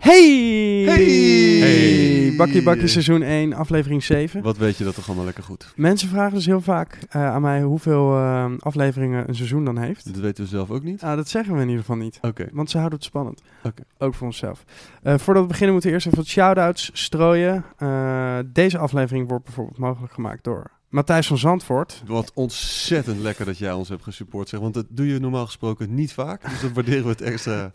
Hey! Hey! hey! Bakkie Bakkie seizoen 1, aflevering 7. Wat weet je dat toch allemaal lekker goed? Mensen vragen dus heel vaak eh, aan mij hoeveel eh, afleveringen een seizoen dan heeft. Dat weten we zelf ook niet. Ah, dat zeggen we in ieder geval niet. Oké. Want ze houden het spannend. Oké. Ook voor onszelf. Eh, voordat we beginnen moeten we eerst even wat shout-outs strooien. Deze aflevering wordt bijvoorbeeld mogelijk gemaakt door Matthijs van Zandvoort. Wat ontzettend lekker dat jij ons hebt gesupport, zeg. Want dat doe je normaal gesproken niet vaak. Dus dan waarderen we het extra.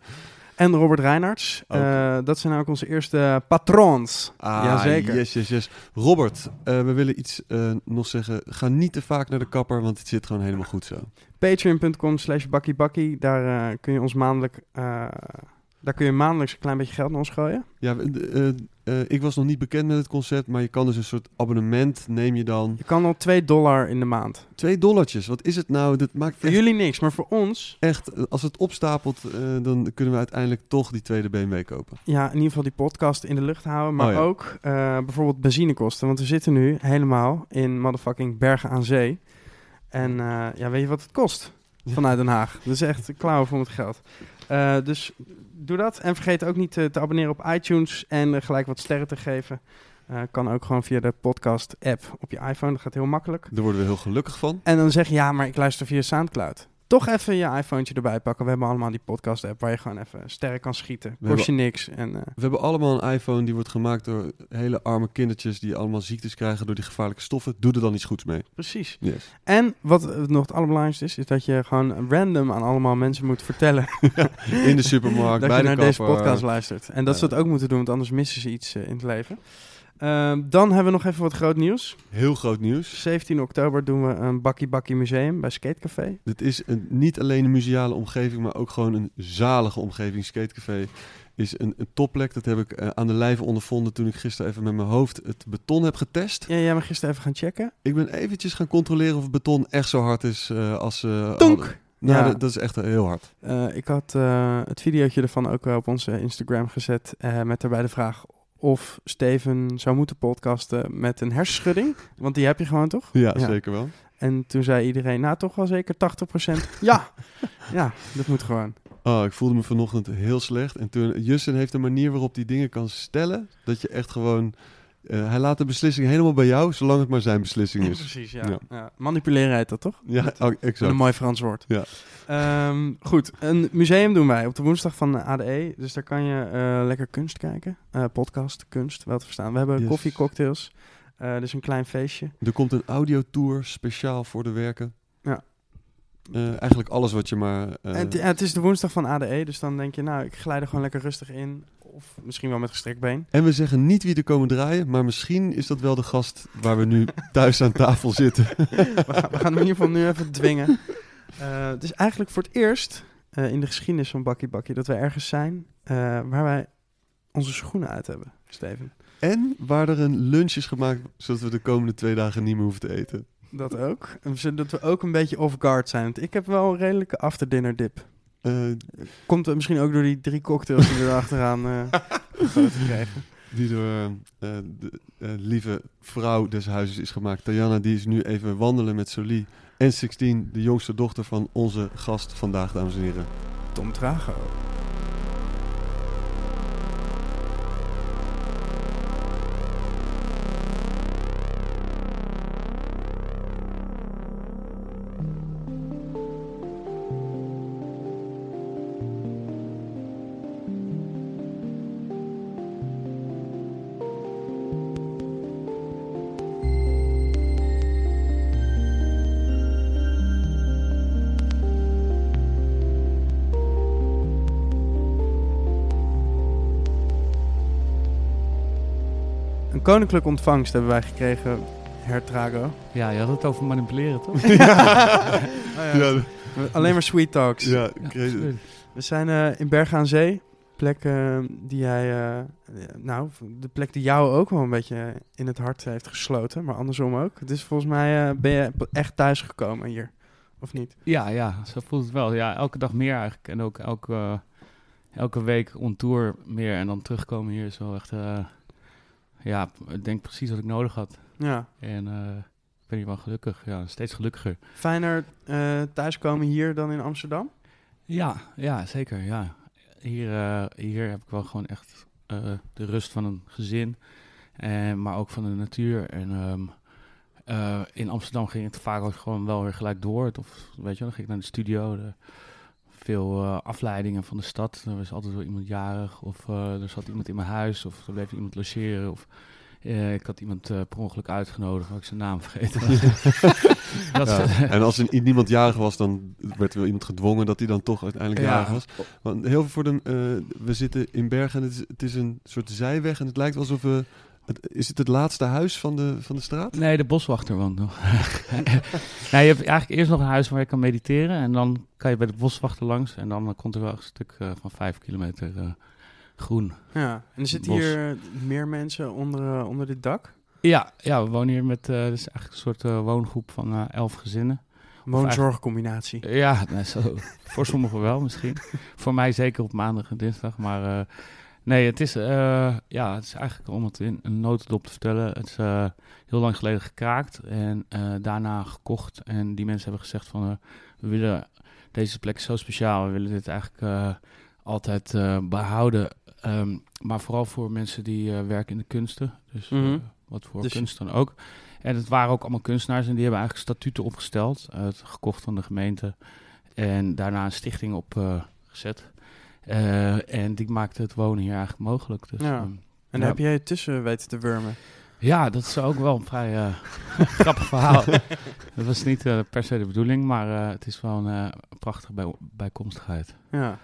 En Robert Reinards. Ook. Eh, dat zijn ook onze eerste patrons. Ah, Jazeker. Yes, yes, yes. Robert, eh, we willen iets eh, nog zeggen. Ga niet te vaak naar de kapper, want het zit gewoon helemaal goed zo. Patreon.com slash bakkiebakkie. Daar kun je ons maandelijk... daar kun je maandelijks een klein beetje geld naar ons gooien. Ja, we- eh, ik was nog niet bekend met het concept, maar je kan dus een soort abonnement, neem je dan. Je kan al 2 dollar in de maand. Twee dollartjes, wat is het nou? Dat maakt Voor echt, jullie niks, maar voor ons... echt als het opstapelt, eh, dan kunnen we uiteindelijk toch die tweede BMW kopen. Ja, in ieder geval die podcast in de lucht houden. Maar Oh ja. ook eh, bijvoorbeeld benzinekosten. Want we zitten nu helemaal in motherfucking Bergen aan Zee. En ja, weet je wat het kost? Vanuit Den Haag. Dat is echt klauwen voor het geld. Dus doe dat. En vergeet ook niet eh, te abonneren op iTunes. En eh, gelijk wat sterren te geven. Eh, kan ook gewoon via de podcast-app op je iPhone. Dat gaat heel makkelijk. Daar worden we heel gelukkig van. En dan zeg je, ja, maar ik luister via Soundcloud. Toch even je iPhone erbij pakken. We hebben allemaal die podcast-app waar je gewoon even sterren kan schieten. We Kost je niks. En, eh, We hebben allemaal een iPhone die wordt gemaakt door hele arme kindertjes die allemaal ziektes krijgen door die gevaarlijke stoffen. Doe er dan iets goeds mee. precies. Yes. En wat nog het allerbelangrijkste is, is dat je gewoon random aan allemaal mensen moet vertellen In de supermarkt, dat bij je de naar deze podcast luistert. En dat ze dat ook moeten doen, want anders missen ze iets eh, in het leven. Ehm, dan hebben we nog even wat groot nieuws. Heel groot nieuws. 17 oktober doen we een Bakkie Bakkie Museum bij Skatecafé. Dit is een, niet alleen een museale omgeving, maar ook gewoon een zalige omgeving. Skatecafé is een, een topplek. Dat heb ik eh, aan de lijve ondervonden toen ik gisteren even met mijn hoofd het beton heb getest. Ja, jij mag gisteren even gaan checken. Ik ben eventjes gaan controleren of het beton echt zo hard is eh, als ze Tonk! hadden. Nou, Ja. dat, dat is echt heel hard. Eh, ik had eh, het videootje ervan ook eh, op onze Instagram gezet. eh, met daarbij de vraag of Steven zou moeten podcasten met een hersenschudding. Want die heb je gewoon toch? Ja, Ja. zeker wel. En toen zei iedereen, nou toch wel zeker 80%. ja, ja, dat moet gewoon. Oh, ik voelde me vanochtend heel slecht. En toen, Justin heeft een manier waarop hij dingen kan stellen. Dat je echt gewoon... eh, hij laat de beslissing helemaal bij jou, zolang het maar zijn beslissing is. Precies, ja. Ja. ja. Manipuleren heet dat toch? Ja, oh, Met een exact. mooi Frans woord. Ja. Ehm, goed, een museum doen wij op de woensdag van de ADE. Dus daar kan je eh, lekker kunst kijken. Eh, podcast, kunst, wel te verstaan. We hebben Yes. koffie, cocktails. Eh, dus een klein feestje. Er komt een audiotour speciaal voor de werken. Eh, eigenlijk alles wat je maar... eh, En het, ja, het is de woensdag van ADE, dus dan denk je, nou, ik glij er gewoon lekker rustig in. Of misschien wel met gestrekt been. en we zeggen niet wie er komen draaien, maar misschien is dat wel de gast waar we nu thuis aan tafel zitten. we, gaan, we gaan hem in ieder geval nu even dwingen. Eh, het is eigenlijk voor het eerst eh, in de geschiedenis van Bakkie Bakkie dat we ergens zijn eh, waar wij onze schoenen uit hebben, Steven. En waar er een lunch is gemaakt, zodat we de komende twee dagen niet meer hoeven te eten. Dat ook. En zodat we ook een beetje off-guard zijn. Want ik heb wel een redelijke after-dinner dip. Eh, Komt het misschien ook door die drie cocktails die we erachteraan eh gegoten kregen. die door eh, de eh, lieve vrouw des huizes is gemaakt. Tajana, die is nu even wandelen met Solie. En 16, de jongste dochter van onze gast vandaag, dames en heren. Tom Trago. Een koninklijke ontvangst hebben wij gekregen, Herr Trago. Ja, je had het over manipuleren, toch? Oh ja. Ja, Alleen maar sweet talks. ja, crazy. We zijn eh, in Bergen aan Zee. Plek eh, die jij, eh, nou, de plek die jou ook wel een beetje in het hart heeft gesloten, maar andersom ook. Dus volgens mij eh, ben je echt thuis gekomen hier, of niet? Ja, ja, zo voelt het wel. Ja, elke dag meer eigenlijk. En ook elke, elke week on tour meer. En dan terugkomen hier is wel echt... ja, ik denk precies wat ik nodig had. Ja. En eh, ik ben hier wel gelukkig. Ja, steeds gelukkiger. Fijner eh, thuiskomen hier dan in Amsterdam? Ja, ja, zeker. Ja. Hier, eh, hier heb ik wel gewoon echt de rust van een gezin. En, maar ook van de natuur. En ehm, eh, in Amsterdam ging het vaak ook gewoon wel weer gelijk door. Of weet je, wel, dan ging ik naar de studio. De, veel eh, afleidingen van de stad. Er was altijd wel iemand jarig. Of eh, er zat iemand in mijn huis. Of er bleef iemand logeren. Of eh, ik had iemand eh, per ongeluk uitgenodigd. Waar ik zijn naam vergeten was. dat, Ja. En als er niemand jarig was, dan werd wel iemand gedwongen dat hij dan toch uiteindelijk Ja. jarig was. Want heel veel voor de, eh, we zitten in Bergen en het is, het is een soort zijweg en het lijkt alsof we... Is het het laatste huis van de, van de straat? Nee, de boswachter woont nog. nee, je hebt eigenlijk eerst nog een huis waar je kan mediteren. En dan kan je bij de boswachter langs. En dan eh, komt er wel een stuk eh, van vijf kilometer eh, groen. Ja, en er zitten hier meer mensen onder, eh, onder dit dak. Ja, ja, we wonen hier met... eh is eigenlijk een soort eh, woongroep van eh, elf gezinnen. Woonzorgcombinatie. Ja, nee, zo, voor sommigen wel misschien. voor mij zeker op maandag en dinsdag. Maar eh, nee, het is, eh, ja, het is eigenlijk om het in een notendop te vertellen. Het is eh, heel lang geleden gekraakt en eh, daarna gekocht. En die mensen hebben gezegd van, we willen deze plek is zo speciaal. We willen dit eigenlijk altijd eh, behouden. Ehm, maar vooral voor mensen die werken in de kunsten. Dus Mhm. wat voor Dus- kunst dan ook. En het waren ook allemaal kunstenaars en die hebben eigenlijk statuten opgesteld. het gekocht van de gemeente. En daarna een stichting opgezet. gezet. Eh, en die maakte het wonen hier eigenlijk mogelijk. Dus, Ja. ehm, En daar heb jij tussen weten te wurmen. ja, dat is ook wel een vrij eh, grappig verhaal. dat was niet eh, per se de bedoeling, maar het is wel een prachtige bij, bijkomstigheid. Ja.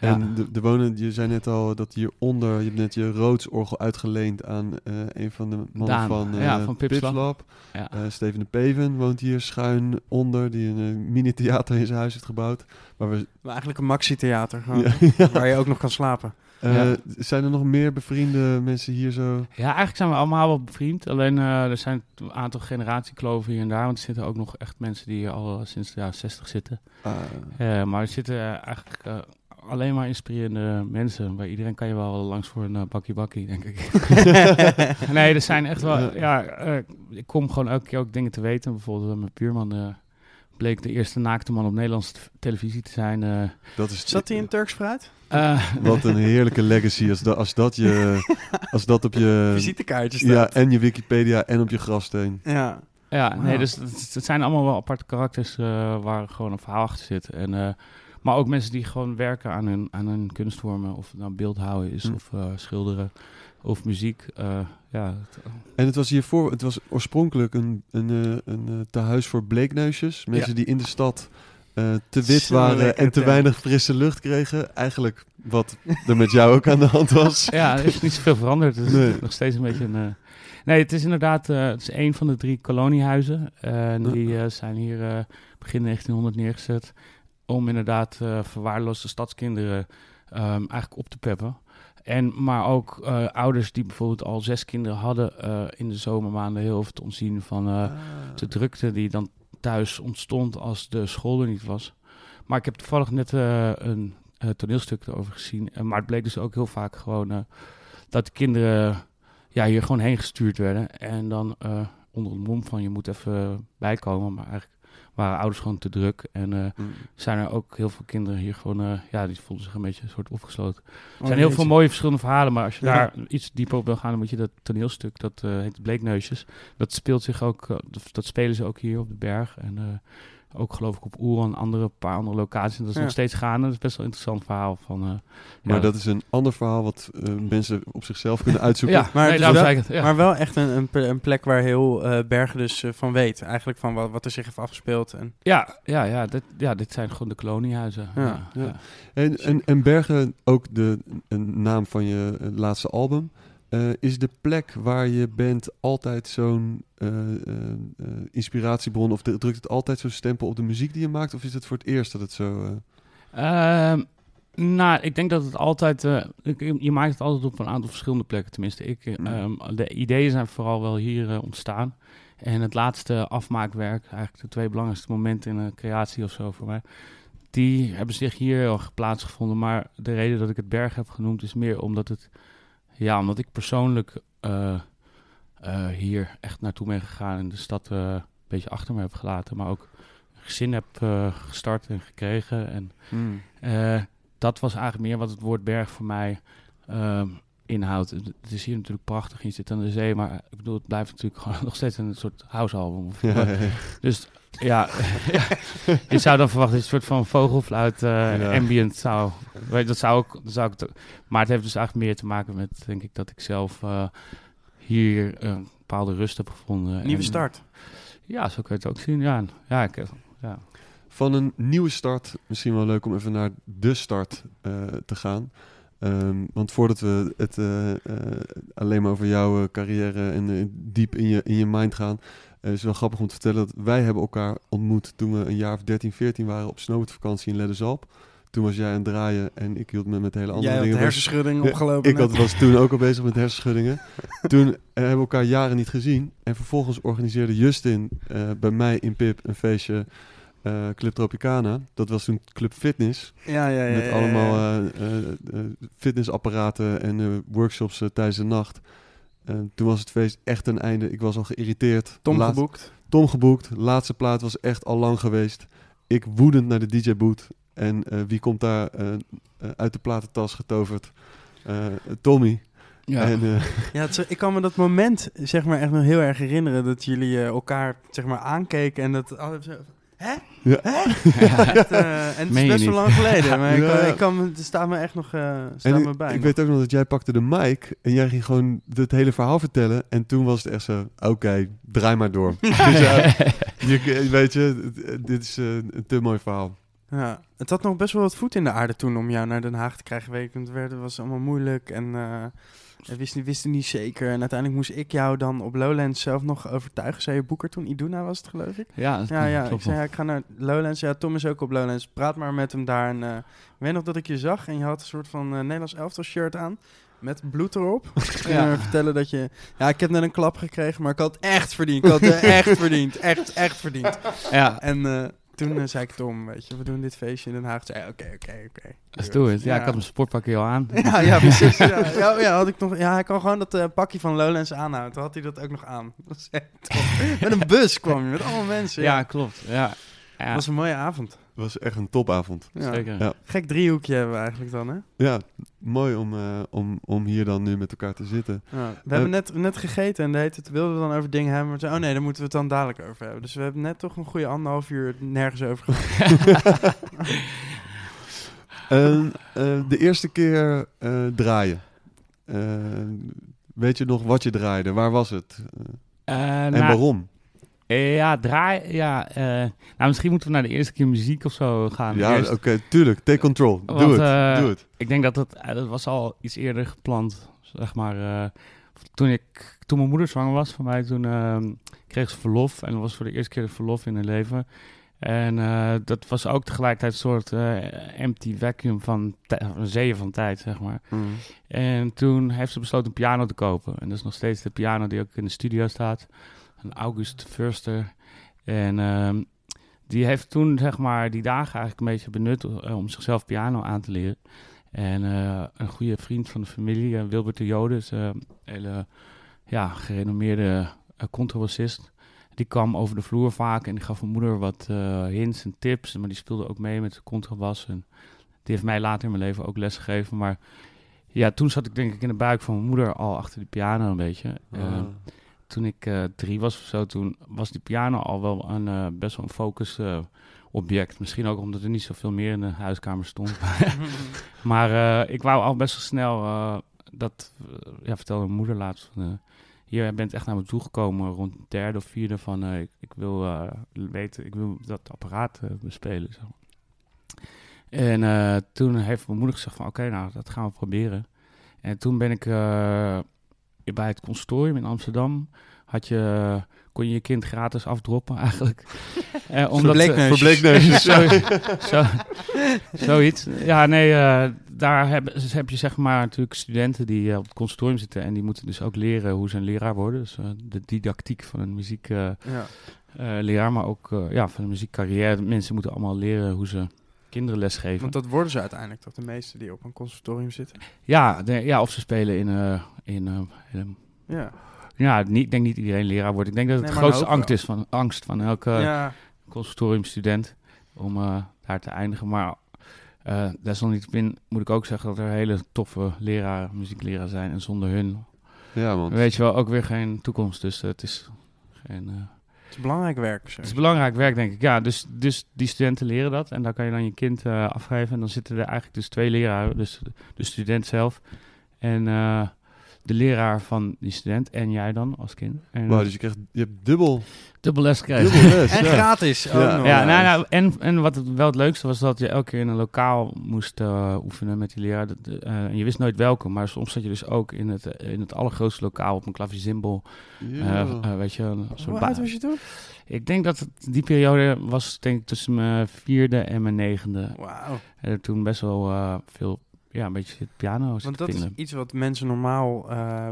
En de, de wonen, je zei net al dat hieronder, je hebt net je roodsorgel uitgeleend aan eh, een van de mannen Daan, van, eh ja, van Pips Lab. Lab. Ja. Eh, Steven de Peven woont hier schuin onder, die een eh, mini-theater in zijn huis heeft gebouwd. Maar we, Maar eigenlijk een maxi-theater ja. Waar je ook nog kan slapen. Eh, Ja. Zijn er nog meer bevriende mensen hier zo? Ja, eigenlijk zijn we allemaal wel bevriend. Alleen eh, er zijn een aantal generatiekloven hier en daar. Want er zitten ook nog echt mensen die hier al sinds de jaren 60 zitten. Ah, Eh, maar er zitten eh, eigenlijk eh, alleen maar inspirerende mensen. Bij iedereen kan je wel langs voor een eh, bakkie bakkie, denk ik. nee, er zijn echt wel... Ja, eh, ik kom gewoon elke keer ook dingen te weten. Bijvoorbeeld eh, mijn buurman eh, bleek de eerste naakte man op Nederlandse televisie te zijn. eh dat is Zat hij in Turks fruit? eh, Wat een heerlijke legacy als, dat als dat je, als dat op je, Visitekaartjes ja, staat. en je Wikipedia en op je grafsteen. Ja, Ja. nee, dus het, het zijn allemaal wel aparte karakters eh, waar gewoon een verhaal achter zit. En, eh, maar ook mensen die gewoon werken aan hun, aan hun kunstvormen. Of het nou beeldhouden is, Hm. of eh, schilderen, of muziek. eh, ja, het- En het was hiervoor, het was oorspronkelijk een, een, eh, een, eh, tehuis voor bleekneusjes. Mensen Ja. die in de stad eh, te wit Zo waren en te weinig frisse lucht kregen. Eigenlijk wat er met jou ook aan de hand was. ja, er is niet zoveel veranderd. Het is Nee. nog steeds een beetje een... eh, Nee, het is inderdaad eh, het is een van de drie koloniehuizen. Eh, en Ja. die eh, zijn hier eh, begin 1900 neergezet om inderdaad eh verwaarloosde stadskinderen ehm, eigenlijk op te peppen. En, maar ook eh, ouders die bijvoorbeeld al zes kinderen hadden eh, in de zomermaanden heel veel te ontzien van eh, de drukte die dan thuis ontstond als de school er niet was. Maar ik heb toevallig net een toneelstuk erover gezien. Maar het bleek dus ook heel vaak gewoon dat de kinderen ja, hier gewoon heen gestuurd werden. En dan onder het mom van je moet even bijkomen. Maar eigenlijk waren ouders gewoon te druk. En eh, Mm. zijn er ook heel veel kinderen hier gewoon, eh, ja, die voelden zich een beetje een soort opgesloten. Er Oh, zijn heel veel mooie verschillende verhalen, maar als je Ja. daar iets dieper op wil gaan, dan moet je dat toneelstuk, dat eh, heet Bleekneusjes. Dat speelt zich ook, dat, spelen ze ook hier op de berg. En ook geloof ik op Oeran en andere paar andere locaties. En dat is Ja. nog steeds gaande. Dat is best wel een interessant verhaal van. eh, Maar ja, dat is een ander verhaal wat eh, mensen op zichzelf kunnen uitzoeken. ja, Maar nee, wel- het. Ja. Maar wel echt een, een, ple- een plek waar heel eh, Bergen dus van weet. Eigenlijk van wat, wat er zich heeft afgespeeld. En, ja, ja, ja, dit, ja, dit zijn gewoon de koloniehuizen. Ja, Ja, ja. ja. En, en, en Bergen, ook de een naam van je laatste album. Eh, is de plek waar je bent altijd zo'n eh, eh, inspiratiebron? Of de- drukt het altijd zo'n stempel op de muziek die je maakt? Of is het voor het eerst dat het zo... eh, Ehm, nou, ik denk dat het altijd. je maakt het altijd op een aantal verschillende plekken. Tenminste, ik, ehm, de ideeën zijn vooral wel hier ontstaan. En het laatste afmaakwerk, eigenlijk de twee belangrijkste momenten in een creatie of zo voor mij. Die hebben zich hier erg plaatsgevonden. Maar de reden dat ik het berg heb genoemd is meer omdat het. Ja, omdat ik persoonlijk eh, eh, hier echt naartoe ben gegaan en de stad eh, een beetje achter me heb gelaten. Maar ook een gezin heb gestart en gekregen. En eh, dat was eigenlijk meer wat het woord berg voor mij ehm, inhoudt. Het is hier natuurlijk prachtig, je zit aan de zee, maar ik bedoel, het blijft natuurlijk gewoon nog steeds een soort housealbum. Of, Ja, ja, ja. Dus ja, ja, je zou dan verwachten dat een soort van vogelfluit eh, Ja. ambient zou. Weet, dat zou ook, dat zou ik. maar het heeft dus eigenlijk meer te maken met, denk ik, dat ik zelf eh, hier een bepaalde rust heb gevonden. Nieuwe En, start. Ja, zo kun je het ook zien. Ja, ja, ik, ja. Van een nieuwe start, misschien wel leuk om even naar de start eh, te gaan. Ehm, want voordat we het eh, eh, alleen maar over jouw eh, carrière en eh, diep in je, in je mind gaan, eh, is het wel grappig om te vertellen dat wij hebben elkaar ontmoet toen we een jaar of 13, 14 waren op snowboardvakantie in Ledderzalp. Toen was jij aan het draaien en ik hield me met hele andere Jij had dingen. hersenschudding Ja, opgelopen. Ik had, was toen ook al bezig met hersenschuddingen. toen eh, hebben we elkaar jaren niet gezien. En vervolgens organiseerde Justin eh, bij mij in Pip een feestje Club Tropicana. Dat was toen Club Fitness. Ja, ja, ja. met allemaal fitnessapparaten en workshops tijdens de nacht. En toen was het feest echt ten einde. Ik was al geïrriteerd. Tom Laat- geboekt. Tom geboekt. Laatste plaat was echt al lang geweest. Ik woedend naar de DJ-boot. En eh, wie komt daar eh, eh, uit de platentas getoverd? Eh, Tommy. Ja. En, eh, Ja, het ik kan me dat moment zeg maar echt nog heel erg herinneren dat jullie eh, elkaar zeg maar aankeken en dat oh, hè? Ja. Hè? Echt, eh, en het is best wel lang geleden, maar ik, Ja. kan- ik kan me, het staat me echt nog eh staat en me ik, bij. ik nog. weet ook nog dat jij pakte de mic en jij ging gewoon het hele verhaal vertellen. En toen was het echt zo, oké, draai maar door. Dus ja, je, weet je, dit is eh, een te mooi verhaal. Ja, het had nog best wel wat voet in de aarde toen om jou naar Den Haag te krijgen. Weet werd, het was allemaal moeilijk en eh we wisten, wisten niet zeker. En uiteindelijk moest ik jou dan op Lowlands zelf nog overtuigen. Zei je Boeker toen? Iduna was het geloof ik? ja, Ja. Ik zei, ja, ik ga naar Lowlands. Ja, Tom is ook op Lowlands. Praat maar met hem daar. En, ik weet nog dat ik je zag en je had een soort van eh, Nederlands elftal shirt aan. Met bloed erop. Ja. vertellen dat je... Ja, ik heb net een klap gekregen, maar ik had het echt verdiend. Ik had het echt verdiend. Echt, echt verdiend. ja, En eh, toen eh, zei ik Tom, weet je, we doen dit feestje in Den Haag. Zei oké, oké, oké. let's do it. Ja, ik had mijn sportpakje al aan. Ja, ja, precies. Ja, ja, ja, had ik nog, ja, hij kan gewoon dat eh, pakje van Lowlands aanhouden. Toen had hij dat ook nog aan. Dat was echt. Met een bus kwam je, met allemaal mensen. Ja, klopt. Ja, ja was een mooie avond. Het was echt een topavond. Ja. zeker. Ja. Gek driehoekje hebben we eigenlijk dan, hè? Ja, mooi om, eh, om, om hier dan nu met elkaar te zitten. Ja. We hebben net, net gegeten en de heet het wilden we dan over dingen hebben. Maar zei, oh nee, daar moeten we het dan dadelijk over hebben. Dus we hebben net toch een goede anderhalf uur nergens over gehad. Eh, de eerste keer eh, draaien. Eh, weet je nog wat je draaide? Waar was het? Eh, en nou, waarom? Eh, ja, draai. Ja, eh, nou, misschien moeten we naar de eerste keer muziek of zo gaan. Ja, oké, tuurlijk. Take control. Doe het. eh, Doe het. Ik denk dat het, eh, dat was al iets eerder gepland, zeg maar. eh, toen, ik, toen mijn moeder zwanger was van mij, toen ehm, kreeg ze verlof. En dat was voor de eerste keer verlof in haar leven. En eh, dat was ook tegelijkertijd een soort eh, empty vacuum van een zee van tijd, zeg maar. Mm. En toen heeft ze besloten een piano te kopen. En dat is nog steeds de piano die ook in de studio staat. Een August Förster. En ehm, die heeft toen, zeg maar, die dagen eigenlijk een beetje benut eh, om zichzelf piano aan te leren. En eh, een goede vriend van de familie, eh, Wilbert de Jode, is een hele ja, gerenommeerde contrabassist. Die kwam over de vloer vaak en die gaf mijn moeder wat hints en tips. Maar die speelde ook mee met de contrabas. En die heeft mij later in mijn leven ook les gegeven. Maar ja, toen zat ik denk ik in de buik van mijn moeder al achter die piano een beetje. Ah. Toen ik eh, drie was of zo, toen was die piano al wel een eh, best wel een focus eh, object. Misschien ook omdat er niet zoveel meer in de huiskamer stond. maar ik wou al best wel snel, dat ja, vertelde mijn moeder laatst. Van, hier, jij bent echt naar me toegekomen rond de derde of vierde van, ik, ik wil weten, ik wil dat apparaat bespelen. Maar. En toen heeft mijn moeder gezegd van, oké, nou, dat gaan we proberen. En toen ben ik bij het consortium in Amsterdam, had je, kon je je kind gratis afdroppen eigenlijk. Eh, Verbleekneusjes. Verbleekneusjes. zo, zo, zoiets. Ja, nee, eh, daar heb, dus heb je zeg maar natuurlijk studenten die eh, op het conservatorium zitten en die moeten dus ook leren hoe ze een leraar worden. Dus eh, de didactiek van een muziekleraar, ja. maar ook eh, ja, van een muziekcarrière. Mensen moeten allemaal leren hoe ze kinderen lesgeven. Want dat worden ze uiteindelijk toch, de meesten die op een conservatorium zitten. Ja, de- ja, of ze spelen in, eh, in, eh, in Ja. ja, niet, ik denk niet iedereen leraar wordt. Ik denk dat het Nee, de grootste angst is van, angst van elke ja. conservatoriumstudent om eh, daar te eindigen. Maar Eh desalniettemin moet ik ook zeggen dat er hele toffe leraren, muziekleraren zijn. En zonder hun Ja, man. weet je wel ook weer geen toekomst. Dus het is geen... Het is belangrijk werk. Zo. het is belangrijk werk, denk ik. Ja, dus, dus die studenten leren dat. En daar kan je dan je kind eh, afgeven. En dan zitten er eigenlijk dus twee leraren. Dus de, de student zelf en eh, de leraar van die student. En jij dan als kind. En Wauw, dus je, krijgt, je hebt dubbel, dubbel les krijgen. dubbel les. En ja. gratis Ja. Ja, nou, nou, en, en wat het, wel het leukste was, dat je elke keer in een lokaal moest eh, oefenen met die leraar. Dat, eh, en je wist nooit welke, maar soms zat je dus ook in het, eh, in het allergrootste lokaal op een klavizimbel. Ja. Weet je, een soort Hoe oud was je toen? Ik denk dat het, die periode was denk ik tussen mijn vierde en mijn negende. Wauw. En toen best wel eh, veel, ja, een beetje piano Want dat is iets wat mensen normaal, eh,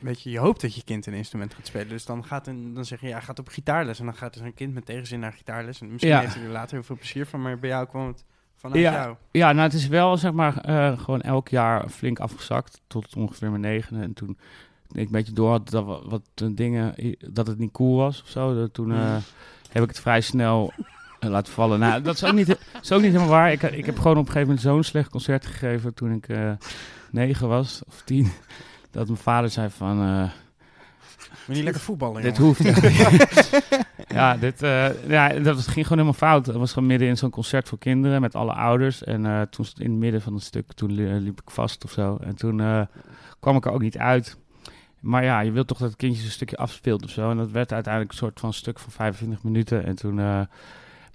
weet je, je hoopt dat je kind een instrument gaat spelen. Dus dan, gaat een, dan zeg je, ja, gaat op gitaarles. En dan gaat dus een kind met tegenzin naar gitaarles. En misschien Ja. heeft hij er later heel veel plezier van, maar bij jou kwam het vanuit Ja. jou. Ja, nou het is wel zeg maar eh, gewoon elk jaar flink afgezakt tot ongeveer mijn negende. En toen ik een beetje door had dat wa- wat eh, dingen, dat het niet cool was of zo. dat toen eh, heb ik het vrij snel eh, laten vallen. Nou, dat is ook niet, dat is ook niet helemaal waar. Ik, ik heb gewoon op een gegeven moment zo'n slecht concert gegeven toen ik eh, negen was of tien. Dat mijn vader zei van, eh, Moet je niet lekker voetballen, dit hoeft Ja, dit, eh, ja, dat was- ging gewoon helemaal fout. Het was gewoon midden in zo'n concert voor kinderen met alle ouders. En toen in het midden van het stuk, toen li- liep ik vast of zo. En toen kwam ik er ook niet uit. Maar ja, je wilt toch dat het kindje een stukje afspeelt of zo. En dat werd uiteindelijk een soort van stuk van 25 minuten. En toen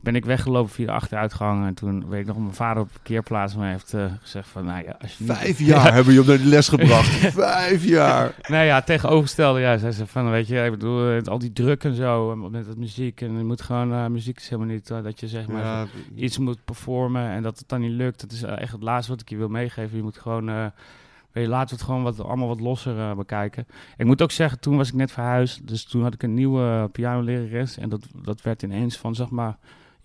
ben ik weggelopen via de achteruitgang. En toen weet ik nog, dat mijn vader op de parkeerplaats me heeft eh, gezegd van... Nou ja, als je niet- Vijf jaar hebben je op naar die les gebracht. Vijf jaar. Nee, ja, tegenovergestelde. Ja, zij zei van, weet je, ik bedoel, eh, al die druk en zo, met het muziek. En je moet gewoon, eh, muziek is helemaal niet dat je zeg maar Ja, iets moet performen en dat het dan niet lukt. Dat is echt het laatste wat ik je wil meegeven. Je moet gewoon, laten we het gewoon wat, allemaal wat losser bekijken. Ik moet ook zeggen, toen was ik net verhuisd, dus toen had ik een nieuwe pianolerares. En dat, dat werd ineens van, zeg maar,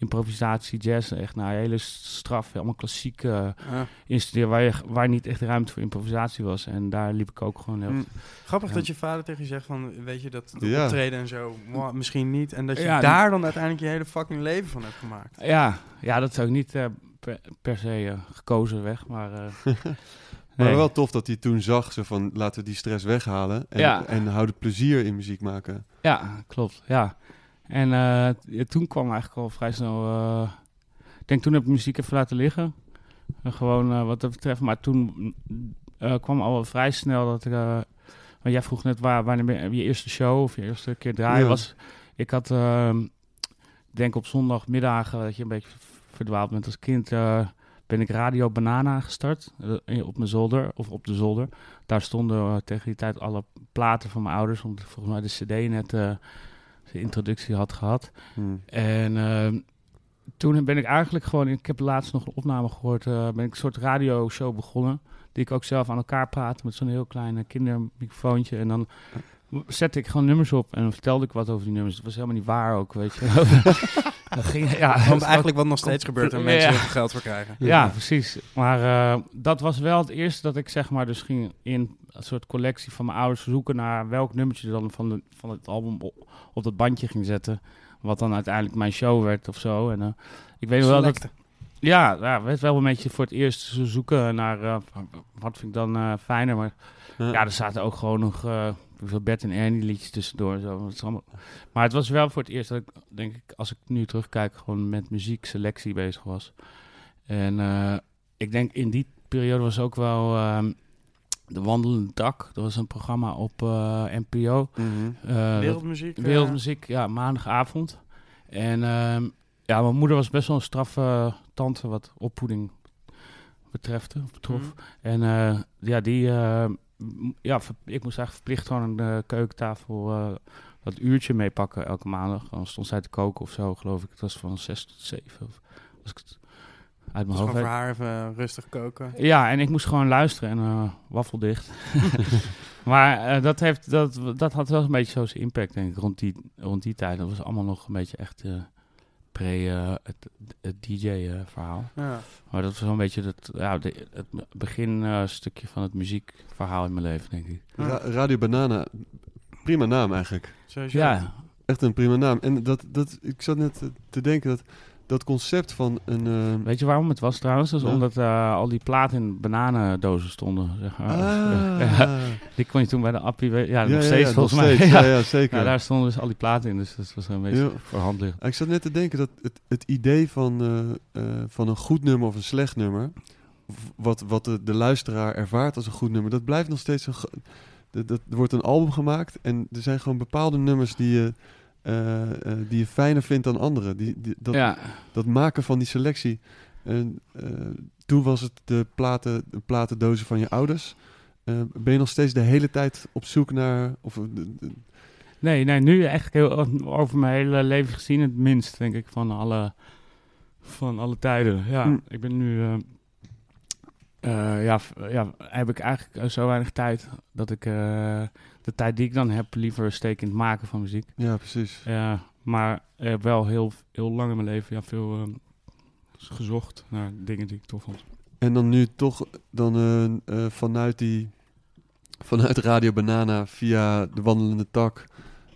improvisatie, jazz, echt nou, hele straf, allemaal klassiek eh Ja. instuderen waar, je, waar niet echt ruimte voor improvisatie was. En daar liep ik ook gewoon heel Mm. Grappig Ja. dat je vader tegen je zegt van, weet je, dat, Ja. optreden en zo, misschien niet. En dat je Ja, daar dan uiteindelijk je hele fucking leven van hebt gemaakt. Ja, ja dat is ook niet eh, per, per se eh, gekozen weg, maar... eh, Maar nee. wel tof dat hij toen zag, zo van laten we die stress weghalen. En, Ja. en houden plezier in muziek maken. Ja, klopt, ja. En eh, ja, toen kwam eigenlijk al vrij snel... eh, ik denk toen heb ik muziek even laten liggen. Gewoon eh, wat dat betreft. Maar toen kwam al wel vrij snel dat ik... want jij vroeg net waar, wanneer je, eerste show of je eerste keer draaien Ja. was. Ik had, ehm, denk op zondagmiddagen dat je een beetje verdwaald bent als kind... ben ik Radio Banana gestart op mijn zolder of op de zolder. Daar stonden tegen die tijd alle platen van mijn ouders, omdat volgens mij de CD net eh de introductie had gehad. Hm. En ehm, toen ben ik eigenlijk gewoon, ik heb laatst nog een opname gehoord, eh, ben ik een soort radioshow begonnen. Die ik ook zelf aan elkaar praatte met zo'n heel klein eh, kindermicrofoontje. En dan zette ik gewoon nummers op en vertelde ik wat over die nummers. Het was helemaal niet waar ook, weet je. dat ging, ja, Want eigenlijk wat nog steeds gebeurt en mensen heel veel geld voor krijgen. ja, precies. Maar eh, dat was wel het eerste dat ik zeg maar dus ging in een soort collectie van mijn ouders zoeken naar welk nummertje dan van, de, van het album op, op dat bandje ging zetten. Wat dan uiteindelijk mijn show werd of zo. En eh, ik weet wel dat... Ja, ja, werd wel een beetje voor het eerst zo zoeken naar eh, wat vind ik dan fijner. Maar ja, er zaten ook gewoon nog veel Bert en Ernie liedjes tussendoor. en Zo. Het is allemaal... Maar het was wel voor het eerst dat ik, denk ik, als ik nu terugkijk, gewoon met muziekselectie bezig was. En eh, ik denk in die periode was ook wel ehm, De Wandelende Dak. Dat was een programma op eh, NPO. Mhm. Eh, Wereldmuziek. Wereldmuziek, ja, maandagavond. En ehm, ja, mijn moeder was best wel een straffe tante wat opvoeding betreft. Mhm. En eh, ja, die, eh, m- ja, ik moest eigenlijk verplicht gewoon aan de keukentafel eh dat uurtje meepakken elke maandag. Dan stond zij te koken of zo, geloof ik. Het was van zes tot zeven. Of, als ik het uit Dus mijn gewoon hoofd voor haar even rustig koken. Ja, en ik moest gewoon luisteren en eh waffeldicht. maar eh, dat, heeft, dat, dat had wel een beetje zo zijn impact, denk ik, rond die, rond die tijd. Dat was allemaal nog een beetje echt pre eh, het, het DJ-verhaal. Ja. maar dat was wel een beetje het, ja, de, het beginstukje van het muziekverhaal in mijn leven, denk ik. Ra- Radio Banana, prima naam eigenlijk. Sowieso. Ja, Echt een prima naam. En dat, dat, ik zat net te denken dat dat concept van een... eh, Weet je waarom het was trouwens? Dat is Ja. omdat eh, al die platen in bananendozen stonden. Zeg maar. ah, die kon je toen bij de appie... Ja, Ja, nog steeds ja, volgens nog mij. steeds. Ja. Zeker. Ja, daar stonden dus al die platen in, dus dat was een beetje voor Ik zat net te denken dat het, het idee van, eh, eh, van een goed nummer of een slecht nummer, wat, wat de, de luisteraar ervaart als een goed nummer, dat blijft nog steeds een. dat, dat, er wordt een album gemaakt en er zijn gewoon bepaalde nummers die je, die je fijner vindt dan andere. Die, die, dat, ja, dat maken van die selectie. En, eh, toen was het de, platen, de platendozen van je ouders. Eh, ben je nog steeds de hele tijd op zoek naar. Of, eh, de- de- nee, nee, nu echt heel, over mijn hele leven gezien het minst, denk ik, van alle, van alle tijden. Ja, Hm. ik ben nu... eh, eh, ja, ja, heb ik eigenlijk eh, zo weinig tijd dat ik eh, de tijd die ik dan heb liever steek in het maken van muziek. ja, precies. Ja, maar ik heb wel heel, heel lang in mijn leven ja, veel eh, gezocht naar dingen die ik tof vond. En dan nu toch dan eh, eh, vanuit die vanuit Radio Banana via de wandelende tak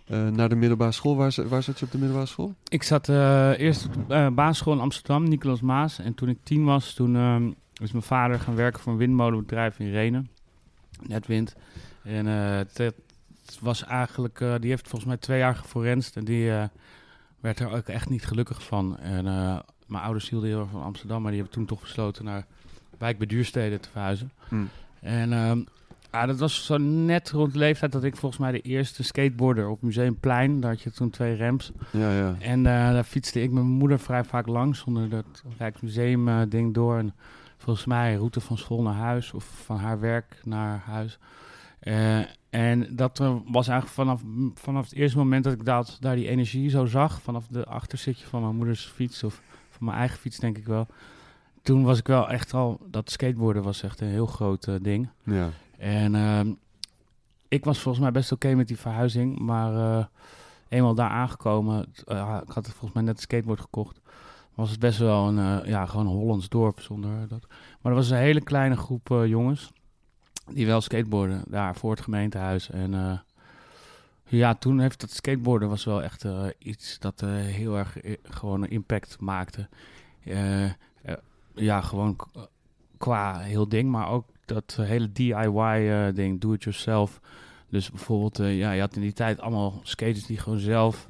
eh, naar de middelbare school. Waar, waar zat je op de middelbare school? Ik zat eerst op de uh, basisschool in Amsterdam, Nicolas Maas. En toen ik tien was, toen ehm, is mijn vader gaan werken voor een windmolenbedrijf in Renen. Netwind. En eh, dat was eigenlijk, eh, die heeft volgens mij twee jaar geforenst. En die eh, werd er ook echt niet gelukkig van. En eh, mijn ouders hielden heel erg van Amsterdam, maar die hebben toen toch besloten naar wijk bij Duurstede te verhuizen. En ehm, ja, dat was zo net rond de leeftijd dat ik volgens mij de eerste skateboarder op Museumplein, daar had je toen twee ramps. Ja, ja. En eh, daar fietste ik met mijn moeder vrij vaak langs onder dat Rijksmuseum eh, ding door. En volgens mij route van school naar huis of van haar werk naar huis. Eh, en dat eh, was eigenlijk vanaf, vanaf het eerste moment dat ik dat, daar die energie zo zag, vanaf de achterzitje van mijn moeders fiets of van mijn eigen fiets denk ik wel. Toen was ik wel echt al, dat skateboarden was echt een heel groot eh, ding. ja. En ehm, ik was volgens mij best oké met die verhuizing, maar eenmaal daar aangekomen, ik had volgens mij net een skateboard gekocht, was het best wel een, eh, ja, gewoon Hollands dorp zonder dat. Maar er was een hele kleine groep eh, jongens die wel skateboarden daar voor het gemeentehuis. En eh, ja, toen heeft dat skateboarden was wel echt iets dat heel erg gewoon een impact maakte. Ja, gewoon qua heel ding, maar ook dat hele DIY-ding, do it yourself. Dus bijvoorbeeld, ja, je had in die tijd allemaal skaters die gewoon zelf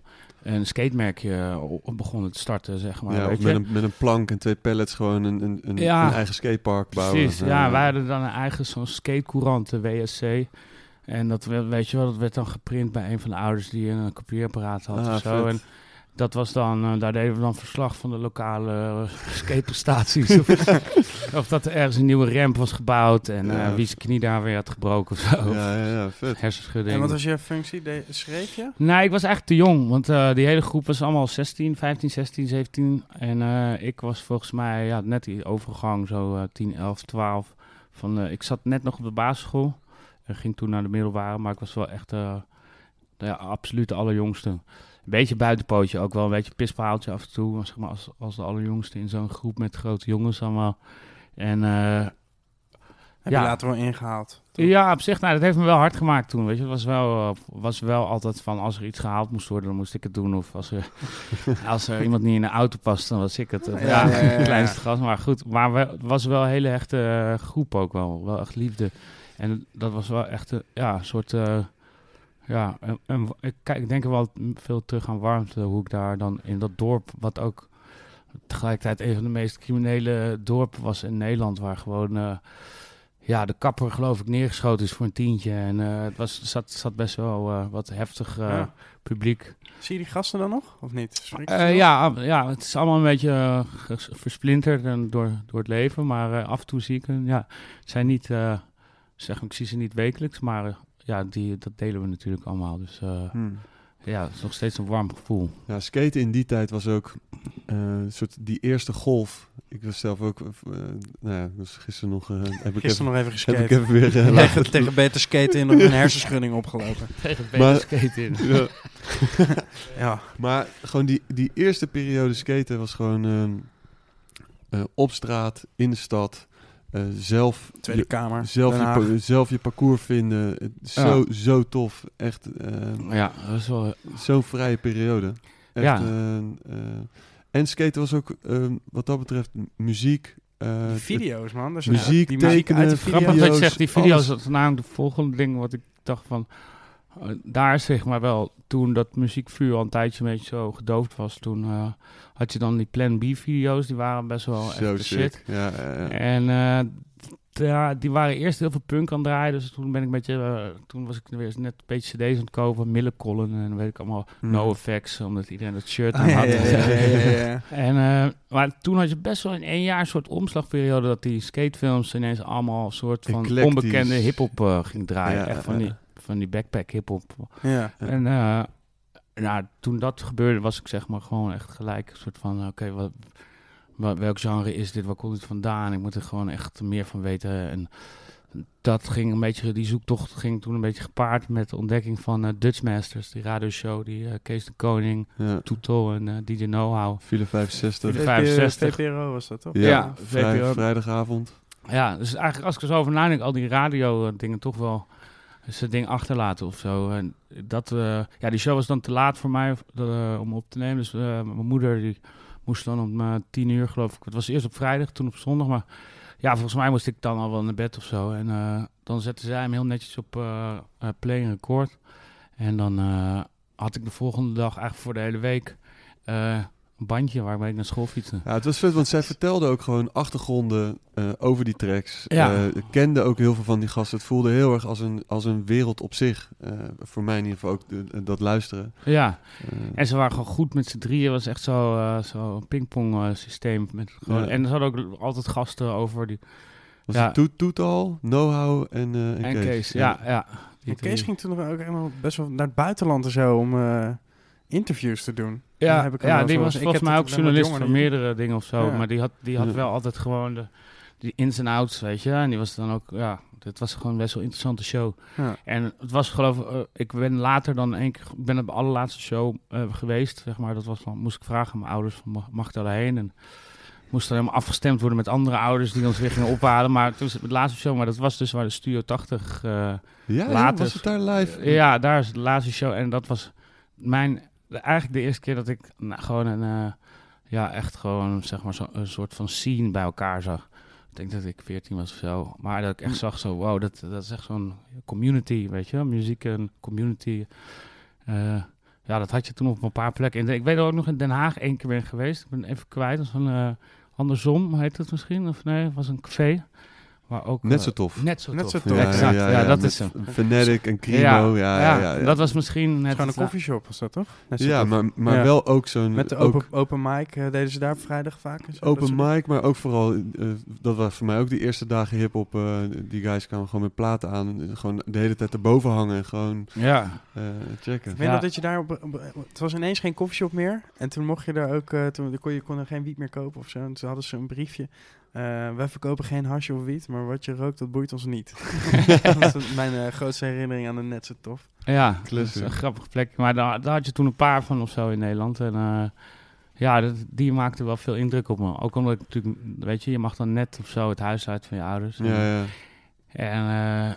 een skatemerkje begonnen te starten, zeg maar. ja weet of je? met een, met een plank en twee pallets gewoon een, een, een, Ja. een eigen skatepark bouwen. Precies, ja, wij hadden dan een eigen zo'n skatecourant, de WSC. En dat, we- weet je wel, dat werd dan geprint bij een van de ouders die een kopieerapparaat had Ah, of zo. vet. En dat was dan, eh, daar deden we dan verslag van de lokale uh, skateprestaties. of, of dat er ergens een nieuwe ramp was gebouwd en eh, Ja. wie zijn knie daar weer had gebroken of zo. Ja, ja, ja, vet. Hersenschudding. En wat was je functie? De, schreef je? Nee, ik was eigenlijk te jong, want eh, die hele groep was allemaal 16, 15, 16, 17. En eh, ik was volgens mij ja, net die overgang, zo eh 10, 11, 12. Van, eh, ik zat net nog op de basisschool en ging toen naar de middelbare, maar ik was wel echt eh, de allerjongste. Beetje buitenpootje, ook wel een beetje pispaaltje af en toe, zeg maar als, als de allerjongste in zo'n groep met grote jongens allemaal. En eh, Heb Ja. je later wel ingehaald? toch? ja, op zich, nou, dat heeft me wel hard gemaakt toen. Weet je, het was wel, eh, was wel altijd van als er iets gehaald moest worden, dan moest ik het doen. Of als er, als er iemand niet in de auto past, dan was ik het. Of, Ja, kleinste gast. Maar goed, maar we- het was wel een hele hechte eh, groep ook wel. Wel echt liefde. En dat was wel echt een ja, soort. eh, ja, een- ik, kijk, ik denk wel veel terug aan warmte. Hoe ik daar dan in dat dorp, wat ook tegelijkertijd een van de meest criminele dorpen was in Nederland, waar gewoon. eh, ja, de kapper geloof ik neergeschoten is voor een tientje. En eh, het was, zat, zat best wel eh, wat heftig Ja. publiek. Zie je die gasten dan nog? Of niet? Ja, ab- ja, het is allemaal een beetje versplinterd en door, door het leven. Maar af en toe zie ik hen. Ja, het zijn niet, zeg, ik zie ze niet wekelijks, maar ja, die, dat delen we natuurlijk allemaal. Dus eh, Hm. ja, het is nog steeds een warm gevoel. Ja, skaten in die tijd was ook eh, een soort die eerste golf. Ik was zelf ook, eh, nou ja, dus gisteren nog, eh, heb ik even, Gisteren nog even heb geskate. ik even weer tegen, beter skaten in nog een hersenschudding opgelopen. Tegen Maar- skate in. Ja. Ja. Maar gewoon die, die eerste periode skaten was gewoon ehm, eh, op straat, in de stad, eh, zelf, Tweede je, Kamer. zelf, je, zelf je parcours vinden. Het is Zo, zo tof. Echt eh, Ja, dat is wel... zo'n vrije periode. Echt, Ja. eh, eh, En skaten was ook, ehm, wat dat betreft, muziek. eh, Die video's, man. Dus muziek, die muziek tekenen, uit de video's, Grappig dat je zegt, die video's, alles. dat is namelijk de volgende ding wat ik dacht van... eh, daar zeg maar wel, toen dat muziekvuur al een tijdje een beetje zo gedoofd was, toen eh, had je dan die Plan B video's, die waren best wel echt shit. Ja, ja, ja. En eh, ja, die waren eerst heel veel punk aan het draaien, dus toen ben ik een beetje, toen was ik weer net een beetje cd's aan het kopen, Millencolin en weet ik allemaal, Mm. No Effects, omdat iedereen dat shirt aan had. En, maar toen had je best wel in één jaar een soort omslagperiode dat die skatefilms ineens allemaal een soort van Eclectisch. onbekende hip-hop ging draaien. Ja, Echt van ja. die, van die backpack hip-hop. Ja. En eh, nou, toen dat gebeurde, was ik zeg maar gewoon echt gelijk een soort van: oké, wat, wat, welk genre is dit? Waar komt het vandaan? Ik moet er gewoon echt meer van weten. En dat ging een beetje, die zoektocht ging toen een beetje gepaard met de ontdekking van eh, Dutch Masters, die radioshow, die eh, Kees de Koning, ja. Toetel en eh, DJ Know-how. File 65. De VP 65. VPRO was dat, toch? Ja, Ja, vrij- VPRO. vrijdagavond. Ja, dus eigenlijk als ik er zo over nadenk, al die radio dingen toch wel zijn ding achterlaten of zo. En dat, eh, ja, die show was dan te laat voor mij eh, om op te nemen. Dus eh, mijn moeder die moest dan om tien uur geloof ik. Het was eerst op vrijdag, toen op zondag. Maar ja, volgens mij moest ik dan al wel naar bed of zo. En dan zette zij hem heel netjes op play en record. En dan had ik de volgende dag eigenlijk voor de hele week bandje waarmee ik naar school fietste. Ja, het was vet, want zij vertelde ook gewoon achtergronden eh, over die tracks. Ja. Eh, kende ook heel veel van die gasten. Het voelde heel erg als een, als een wereld op zich. Eh, voor mij in ieder geval ook de- dat luisteren. Ja, En ze waren gewoon goed met z'n drieën. Het was echt zo, eh, zo een pingpong eh, systeem. Met gewoon, Ja. En er hadden ook altijd gasten over die... was ja. het Toetal, Know-how en, eh, en, En Kees. Kees, ja. ja. En Kees ging toen nog ook helemaal best wel naar het buitenland en zo om eh, interviews te doen. Ja, heb ik ja die was volgens mij het- ook journalist van jullie. meerdere dingen of zo. Ja. Maar die had, die had Ja. wel altijd gewoon de die ins en outs, weet je. En die was dan ook, ja, dit was gewoon best wel een interessante show. Ja. En het was geloof ik, eh, ik ben later dan één keer, ik ben op de allerlaatste show eh, geweest, zeg maar. Dat was dan, moest ik vragen aan mijn ouders, van, mag, mag ik daarheen? En moest dan helemaal afgestemd worden met andere ouders die ons weer gingen ophalen. Maar toen was het de laatste show, maar dat was dus waar de Studio 80... eh, Ja, ja, Later. was het daar live? ja, daar is de laatste show. En dat was mijn, eigenlijk de eerste keer dat ik nou, gewoon een, eh, ja, echt gewoon, zeg maar, zo, een soort van scene bij elkaar zag. Ik denk dat ik 14 was of zo. Maar dat ik echt zag zo, wow, dat, dat is echt zo'n community, weet je. Muziek en community. Eh, ja, dat had je toen op een paar plekken. En ik weet ook nog in Den Haag één keer ben geweest. Ik ben even kwijt. Dat was een eh, andersom, heet het misschien? Of nee, het was een café. Maar ook, Net eh, zo tof. Net zo Net tof. zo tof. exact, ja, dat is hem. Fanatic en Crimo, Ja, ja, ja, ja, ja. dat was misschien Het gewoon een koffieshop was dat, toch? Net zo Ja, tof. maar, maar Ja. wel ook zo'n... Met de ook open, open mic eh, deden ze daar op vrijdag vaak. en zo, dat Open mic, maar ook vooral, eh, dat was voor mij ook de eerste dagen hip-hop. die guys kwamen gewoon met platen aan, gewoon de hele tijd erboven hangen en gewoon Ja, eh, checken. Ik weet Ja. nog dat je daar op, op- Het was ineens geen koffieshop meer. En toen mocht je daar ook... eh, toen kon je kon er geen wiet meer kopen of zo. En toen hadden ze een briefje. Eh wij verkopen geen hasje of wiet, maar wat je rookt, dat boeit ons niet. dat is mijn eh, grootste herinnering aan de net zo tof. ja dat is een grappig plek. Maar daar, daar had je toen een paar van of zo in Nederland. En eh, ja, dat, die maakte wel veel indruk op me. Ook omdat ik natuurlijk, weet je, je mag dan net of zo het huis uit van je ouders. Ja, ja. En eh,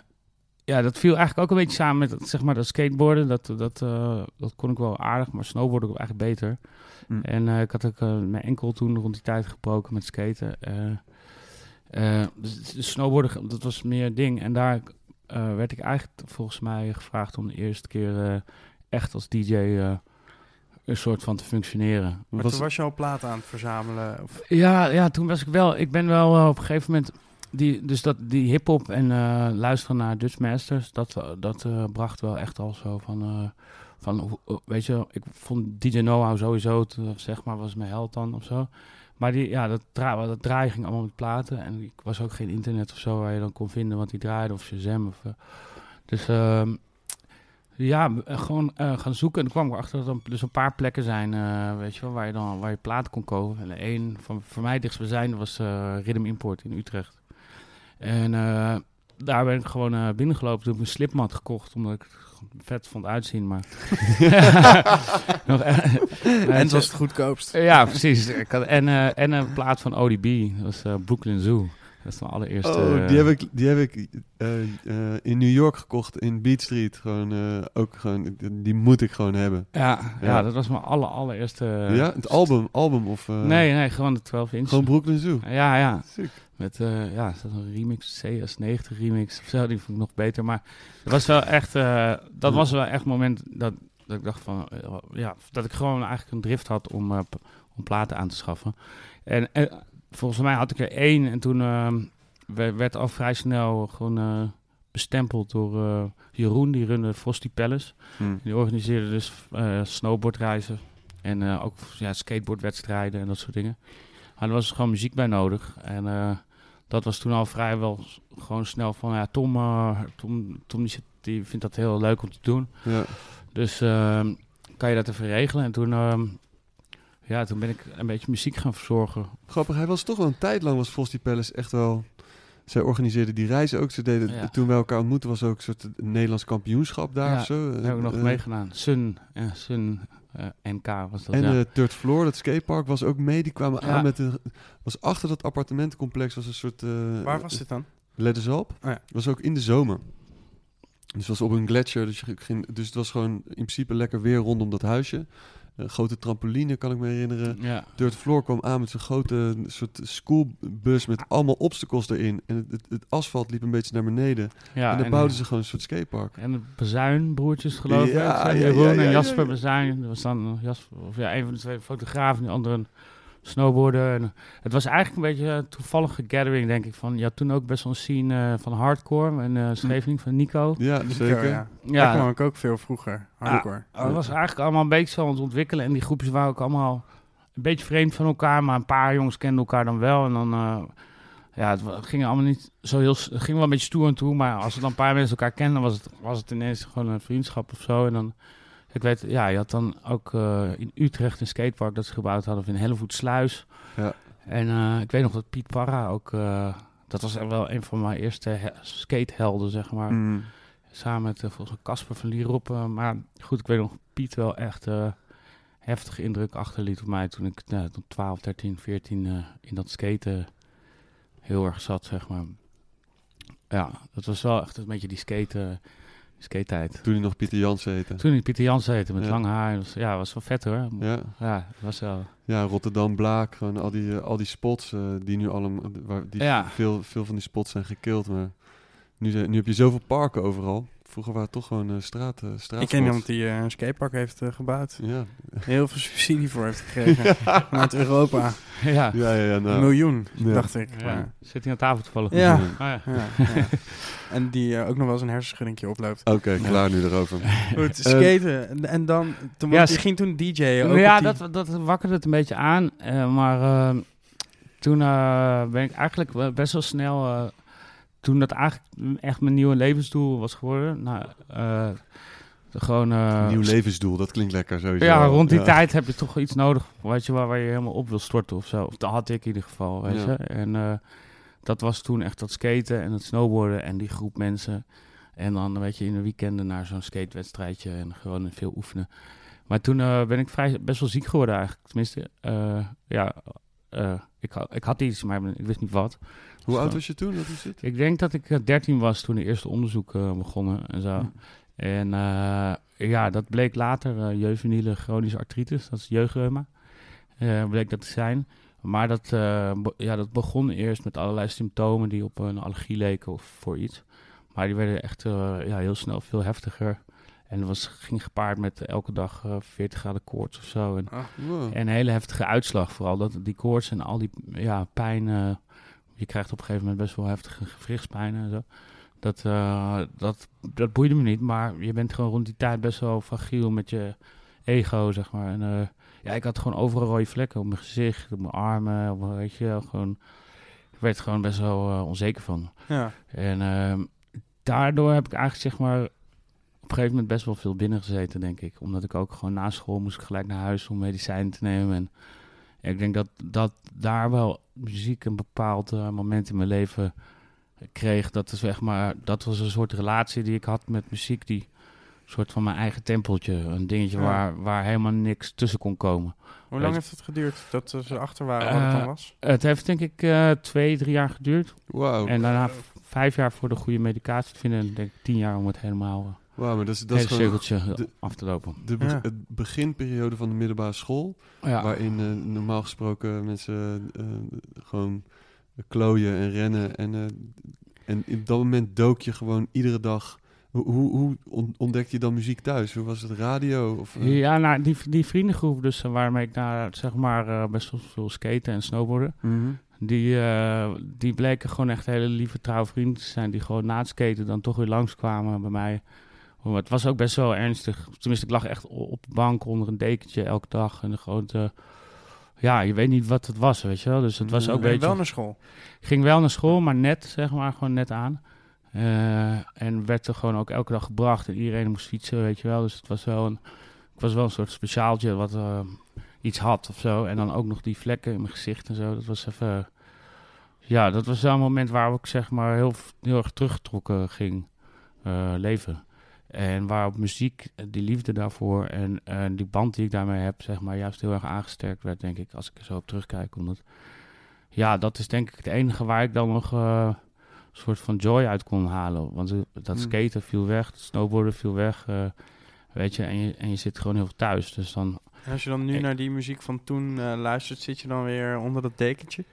ja, dat viel eigenlijk ook een beetje samen met het, zeg maar, dat skateboarden. Dat, dat, eh, dat kon ik wel aardig, maar snowboarden kon ik eigenlijk beter. Hm. En eh, ik had ook eh, mijn enkel toen rond die tijd gebroken met skaten. Dus de snowboarden, dat was meer een ding. En daar werd ik eigenlijk volgens mij gevraagd om de eerste keer echt als DJ een soort van te functioneren. Maar Was- toen was je al platen aan het verzamelen. Of, Ja, ja, toen was ik wel. Ik ben wel op een gegeven moment. Die, dus dat, die hip-hop en eh, luisteren naar Dutch Masters, dat, eh, dat eh, bracht wel echt al zo van. van weet je, ik vond DJ Know-how sowieso, te- zeg maar, was mijn held dan of zo. Maar die, ja, dat, dra dat draaien ging allemaal met platen. En ik was ook geen internet of zo waar je dan kon vinden wat die draaide of Shazam. Of, dus ehm, ja, gewoon gaan zoeken. En kwam ik erachter dat er dus een paar plekken zijn, weet je wel, waar je dan waar je platen kon kopen. En één van voor mij dichtstbijzijnde was Rhythm Import in Utrecht. En eh, daar ben ik gewoon eh, binnengelopen. Toen heb ik een slipmat gekocht, omdat ik het gewoon vet vond uitzien. Maar Nog, eh, en het was het goedkoopst. ja, precies. En, eh, en een plaat van ODB, dat was eh, Brooklyn Zoo. Dat is mijn allereerste... Oh, die heb ik, die heb ik eh, eh, in New York gekocht, in Beat Street. Gewoon, eh, ook gewoon, die moet ik gewoon hebben. Ja, ja. Ja. dat was mijn aller, allereerste... ja, het album, album of... eh, Nee, nee, gewoon de 12 inch. Gewoon Brooklyn Zoo. Ja, ja. Sick. Met, eh, ja, is dat een remix, CS90 remix of zo, die vond ik nog beter. Maar het was wel echt, eh, dat was wel echt het moment dat, dat ik dacht van, eh, ja, dat ik gewoon eigenlijk een drift had om, eh, om platen aan te schaffen. En, eh, volgens mij had ik er één en toen eh, we- werd al vrij snel gewoon eh, bestempeld door eh, Jeroen, die runde Frosty Palace. Hm. Die organiseerde dus eh, snowboardreizen en ook ja, skateboardwedstrijden en dat soort dingen. Maar er was gewoon muziek bij nodig. En dat was toen al vrijwel gewoon snel van, ja, Tom, Tom, Tom die, die vindt dat heel leuk om te doen. Ja. Dus ehm, kan je dat even regelen? En toen, ehm, ja, toen ben ik een beetje muziek gaan verzorgen. Grappig, hij was toch wel een tijd lang was Frosty Palace echt wel... Zij organiseerden die reizen ook. Ze deden, Ja. Toen we elkaar ontmoetten was ook een soort Nederlands kampioenschap daar Ja, of zo. Daar heb ik nog Eh, meegedaan. Sun, ja, Sun eh, NK was dat, En ja. de Third Floor, dat skatepark, was ook mee. Die kwamen Ja. aan met een... Was achter dat appartementencomplex was een soort... eh, Waar was dit dan? Ledderzalp. Oh ja. was ook in de zomer. Dus het was op een gletsjer. Dus, je ging, dus het was gewoon in principe lekker weer rondom dat huisje. Een grote trampoline, kan ik me herinneren. ja. Dirt Floor kwam aan met zo'n grote soort schoolbus met allemaal obstacles erin. En het, het, het asfalt liep een beetje naar beneden. ja en dan en, bouwden eh, ze gewoon een soort skatepark. En de Bazuinbroertjes, geloof ik. Ja, Zijn ja, Jeroen ja, ja, en ja, Jasper ja. Bazuin. Dat was dan eh, Jasper, of ja, een van de twee fotografen, die andere een snowboarder. En, eh, het was eigenlijk een beetje een toevallige gathering, denk ik. Van, je had toen ook best wel een scene eh, van hardcore en eh Schevening van Nico. Ja, zeker. ja. Ja, kwam ik ook veel vroeger. Hardcore. het was eigenlijk allemaal een beetje zo aan het ontwikkelen. En die groepjes waren ook allemaal een beetje vreemd van elkaar. Maar een paar jongens kenden elkaar dan wel. En dan... eh, ja, het ging allemaal niet zo heel... Het ging wel een beetje stoer aan toe, maar als er dan een paar mensen elkaar kenden, was het, was het ineens gewoon een vriendschap of zo. En dan, ik weet, ja, je had dan ook eh, in Utrecht een skatepark dat ze gebouwd hadden, of in Hellevoetsluis. Ja. En eh, ik weet nog dat Piet Parra ook, eh, dat was wel een van mijn eerste he- skatehelden, zeg maar. Mm. Samen met volgens mij Casper van Lierop. maar goed, ik weet nog, Piet wel echt heftige indruk achterliet op mij toen ik nou, toen 12, 13, 14 eh, in dat skaten heel erg zat, zeg maar. Ja, dat was wel echt een beetje die skate, skate-tijd. Toen hij nog Pieter Jans heette. Toen ik Pieter Jans heette met Ja. lang haar. Was, ja, was wel vet hoor. Ja. Was wel... Ja, Rotterdam, Blaak, gewoon al die, eh, al die spots eh, die nu allemaal, waar, die Ja. veel, veel van die spots zijn gekild. Maar nu, nu heb je zoveel parken overal. Vroeger waren het toch gewoon eh straat, eh straat Ik ken iemand die eh, een skatepark heeft gebouwd. Ja. Heel veel subsidie voor heeft gekregen. Vanuit Europa. ja. Ja, ja, ja. Een Nou. miljoen, Ja. dacht ik. Ja. Maar- Zit hij aan tafel toevallig? Ja. Ah, ja. ja, ja. En die ook nog wel eens een hersenschuddingje oploopt. Oké, klaar nu erover. Goed, skaten. En, en dan, toen, Ja, ging toen DJ'en. ook Nou ja, die- dat, dat wakkerde het een beetje aan. eh, maar toen eh, ben ik eigenlijk best wel snel... toen dat eigenlijk echt mijn nieuwe levensdoel was geworden. Nou, eh, gewoon... eh, Nieuw levensdoel, dat klinkt lekker sowieso. Ja, rond die Ja. tijd heb je toch iets nodig, weet je, waar, waar je helemaal op wil storten of zo. Of dat had ik in ieder geval, weet Ja. je. En eh, dat was toen echt dat skaten en het snowboarden en die groep mensen. En dan, weet je, in de weekenden naar zo'n skatewedstrijdje en gewoon veel oefenen. Maar toen ben ik vrij, best wel ziek geworden eigenlijk. Tenminste, ja, ik, had, ik had iets, maar ik wist niet wat. Hoe oud was je toen? Dat is het? Ik denk dat ik eh, 13 was toen de eerste onderzoeken eh, begonnen en zo. Hm. En eh, ja, dat bleek later juveniele chronische artritis, dat is jeugdreuma, eh, bleek dat te zijn. Maar dat, eh, be- ja, dat begon eerst met allerlei symptomen die op een allergie leken of voor iets. Maar die werden echt eh, ja, heel snel veel heftiger. En dat was, ging gepaard met elke dag eh 40 graden koorts of zo. En, Ah, Wow. en een hele heftige uitslag vooral. Dat, die koorts en al die ja, pijn. eh, je krijgt op een gegeven moment best wel heftige gewrichtspijn en zo. Dat, eh, dat, dat boeide me niet. Maar je bent gewoon rond die tijd best wel fragiel met je ego, zeg maar. En eh, ja, ik had gewoon overal rode vlekken op mijn gezicht, op mijn armen. Op, weet je, gewoon, ik werd er gewoon best wel eh, onzeker van. ja. En ehm, daardoor heb ik eigenlijk zeg maar op een gegeven moment best wel veel binnen gezeten, denk ik. Omdat ik ook gewoon na school moest ik gelijk naar huis om medicijnen te nemen. En ik denk dat, dat daar wel muziek een bepaald eh, moment in mijn leven kreeg. Dat, is zeg maar, dat was een soort relatie die ik had met muziek die soort van mijn eigen tempeltje. Een dingetje Ja. waar, waar helemaal niks tussen kon komen. Hoe lang heeft het geduurd dat ze achter waren wat het dan Eh, was? Het heeft denk ik eh, twee, drie jaar geduurd. Wauw, En daarna vijf jaar voor de goede medicatie te vinden. En denk ik tien jaar om het helemaal uh, Wauw, maar dat is, dat is gewoon cirkeltje de- af te lopen. de, Ja. het beginperiode van de middelbare school. Ja, Waarin eh, normaal gesproken mensen eh, gewoon klooien en rennen. En, eh, en in dat moment dook je gewoon iedere dag. Hoe, hoe, hoe on- ontdekte je dan muziek thuis? Hoe was het radio? Of, eh? ja nou, die, die vriendengroep dus, eh, waarmee ik daar zeg maar eh, best wel veel skaten en snowboarden. Mhm. Die, eh, die bleken gewoon echt hele lieve trouwe vrienden te zijn. Die gewoon na het skaten dan toch weer langskwamen bij mij. Het was ook best wel ernstig. Tenminste, ik lag echt op de bank onder een dekentje elke dag. En gewoon te- ja, je weet niet wat het was, weet je wel. Dus het was ook een beetje... wel naar school? Ik ging wel naar school, maar net, zeg maar, gewoon net aan. Eh, en werd er gewoon ook elke dag gebracht. En iedereen moest fietsen, weet je wel. Dus het was wel een, het was wel een soort speciaaltje wat eh, iets had of zo. En dan ook nog die vlekken in mijn gezicht en zo. Dat was even... Ja, dat was wel een moment waar ik zeg maar heel, heel erg teruggetrokken ging eh, leven. En waarop muziek, eh, die liefde daarvoor en eh, die band die ik daarmee heb, zeg maar, juist heel erg aangesterkt werd, denk ik, als ik er zo op terugkijk. Omdat, ja, dat is denk ik het enige waar ik dan nog eh, een soort van joy uit kon halen. Want dat Hmm. skaten viel weg, snowboarden viel weg, weet je en, je, en je zit gewoon heel veel thuis. Dus dan, En als je dan nu Ik- naar die muziek van toen luistert, zit je dan weer onder dat dekentje?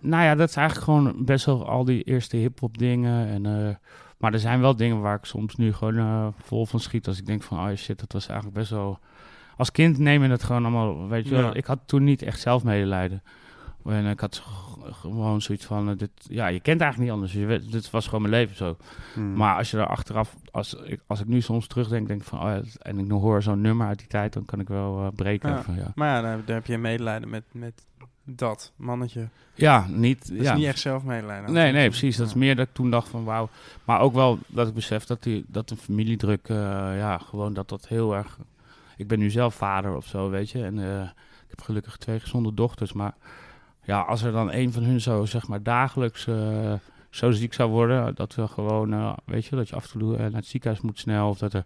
Nou ja, dat is eigenlijk gewoon best wel al die eerste hip-hop dingen. En, maar er zijn wel dingen waar ik soms nu gewoon eh, vol van schiet. Als ik denk van, oh shit, dat was eigenlijk best wel. Als kind neem je het gewoon allemaal. Weet je wel, ik had toen niet echt zelf medelijden. En ik had gewoon zoiets van, eh, dit, ja, je kent eigenlijk niet anders. Je weet, dit was gewoon mijn leven zo. Hmm. Maar als je er achteraf, als ik, als ik nu soms terugdenk, denk ik van, oh ja, en ik nog hoor zo'n nummer uit die tijd, dan kan ik wel eh, breken. Ja. Van, ja. Maar ja, dan heb je medelijden met, met dat mannetje. ja, niet. Dat is ja. niet echt zelf medelijden. Nee, nee, precies. Dat is meer dat ik toen dacht van wauw. Maar ook wel dat ik besef dat, die, dat de familiedruk, eh, ja, gewoon dat dat heel erg... Ik ben nu zelf vader of zo, weet je. En eh, ik heb gelukkig twee gezonde dochters. Maar ja, als er dan een van hun zo, zeg maar, dagelijks eh, zo ziek zou worden... dat we gewoon, weet je, dat je af en toe naar het ziekenhuis moet snel... of dat er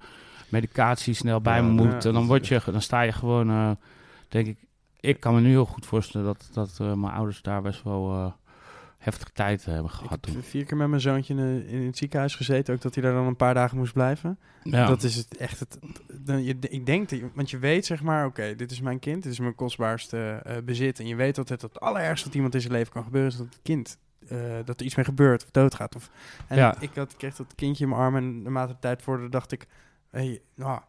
medicatie snel bij Ja, moet. ja, en dan, word is je, dan sta je gewoon, denk ik... Ik kan me nu heel goed voorstellen dat, dat eh, mijn ouders daar best wel... eh, heftige tijd hebben Ik gehad toen. heb vier keer met mijn zoontje in, in het ziekenhuis gezeten. Ook dat hij daar dan een paar dagen moest blijven. Ja. Dat is het echt het. Dan, je, ik denk, dat je- want je weet zeg maar, oké, dit is mijn kind, dit is mijn kostbaarste eh, bezit. En je weet dat het het allerergste wat iemand in zijn leven kan gebeuren, is dat het kind, dat er iets mee gebeurt of doodgaat. Of, en Ja. ik, had, ik kreeg dat kindje in mijn arm en naarmate de tijd vorderde, dacht ik, hey, nou,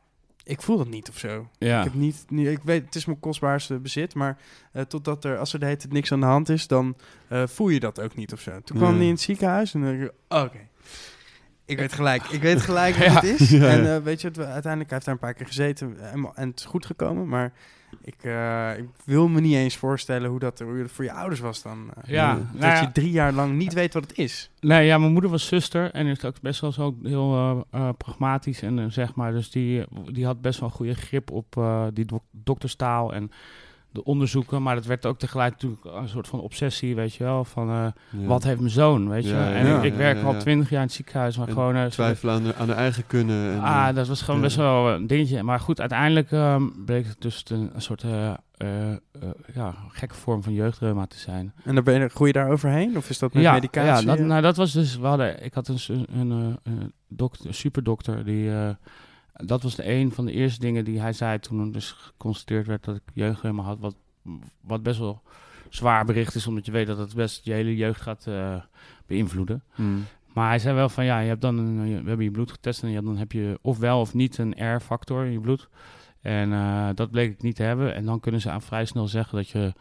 ik voel dat niet of zo. ja. Ik heb niet, niet, ik weet, het is mijn kostbaarste bezit, maar eh, totdat er, als er de hele tijd niks aan de hand is, dan eh, voel je dat ook niet of zo. Toen kwam hij in het ziekenhuis en dan dacht ik, oké. Ik weet gelijk, ik weet gelijk wat Ja. het is. Ja, en eh, weet je, het, uiteindelijk hij heeft daar een paar keer gezeten en, en het is goed gekomen, maar ik, eh, ik wil me niet eens voorstellen hoe dat, hoe dat voor je ouders was dan. eh. Ja, Dat dat nou ja. je drie jaar lang niet weet wat het is. Nee, ja, mijn moeder was zuster en is ook best wel zo heel eh, pragmatisch en zeg maar, dus die, die had best wel een goede grip op eh, die dok- dokterstaal en de onderzoeken, maar het werd ook tegelijk natuurlijk een soort van obsessie, weet je wel, van eh, Ja. wat heeft mijn zoon, weet je. Ja, en ja, ik, ik werk ja, al ja. twintig jaar in het ziekenhuis, maar En gewoon... eh, Twijfelen aan de, aan de eigen kunnen. En, Ah, eh, dat was gewoon ja. best wel een dingetje. Maar goed, uiteindelijk ehm, bleek het dus een, een soort eh, eh, eh, ja, gekke vorm van jeugdreuma te zijn. En dan ben je, groei je daar overheen? Of is dat met ja, medicatie? Ja, dat, nou, dat was dus... We hadden, ik had dus een, een, eh, een, dokter, een superdokter die... dat was de een van de eerste dingen die hij zei toen dus geconstateerd werd dat ik jeugdreuma had. Wat, wat best wel zwaar bericht is, omdat je weet dat het best je hele jeugd gaat eh, beïnvloeden. mm. Maar hij zei wel van ja, je hebt dan een, we hebben je bloed getest en je, dan heb je of wel of niet een R-factor in je bloed. En eh, dat bleek ik niet te hebben. En dan kunnen ze aan vrij snel zeggen dat je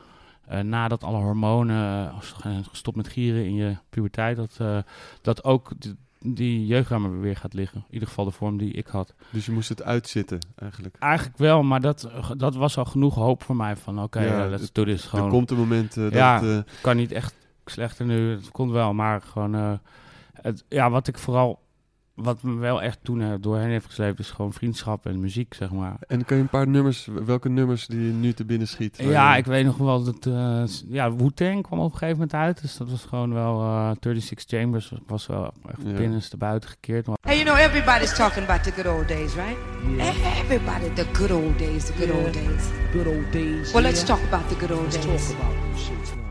eh, nadat alle hormonen zijn gestopt met gieren in je puberteit, dat, dat ook die jeugdreuma weer gaat liggen. In ieder geval de vorm die ik had. Dus je moest het uitzitten, eigenlijk. Eigenlijk wel, maar dat, dat was al genoeg hoop voor mij van oké, Ja, het- do this. Gewoon, Er komt een moment dat Ja. het, eh, kan niet echt slechter nu. Het komt wel, maar gewoon... eh, het, ja, wat ik vooral... wat me wel echt toen er doorheen heeft gesleept, is gewoon vriendschap en muziek, zeg maar. En kan je een paar nummers, welke nummers die je nu te binnen schiet? Ja, je- ik weet nog wel dat... eh, s- ja, Wu-Tang kwam op een gegeven moment uit. Dus dat was gewoon wel... eh 36 Chambers was- wel echt Ja. binnenste buiten gekeerd. Maar Hey, you know, everybody's talking about the good old days, right? Everybody, the good old days, the good Yeah. old days. Good old days. Well, let's yeah. talk about the good old Let's days. talk about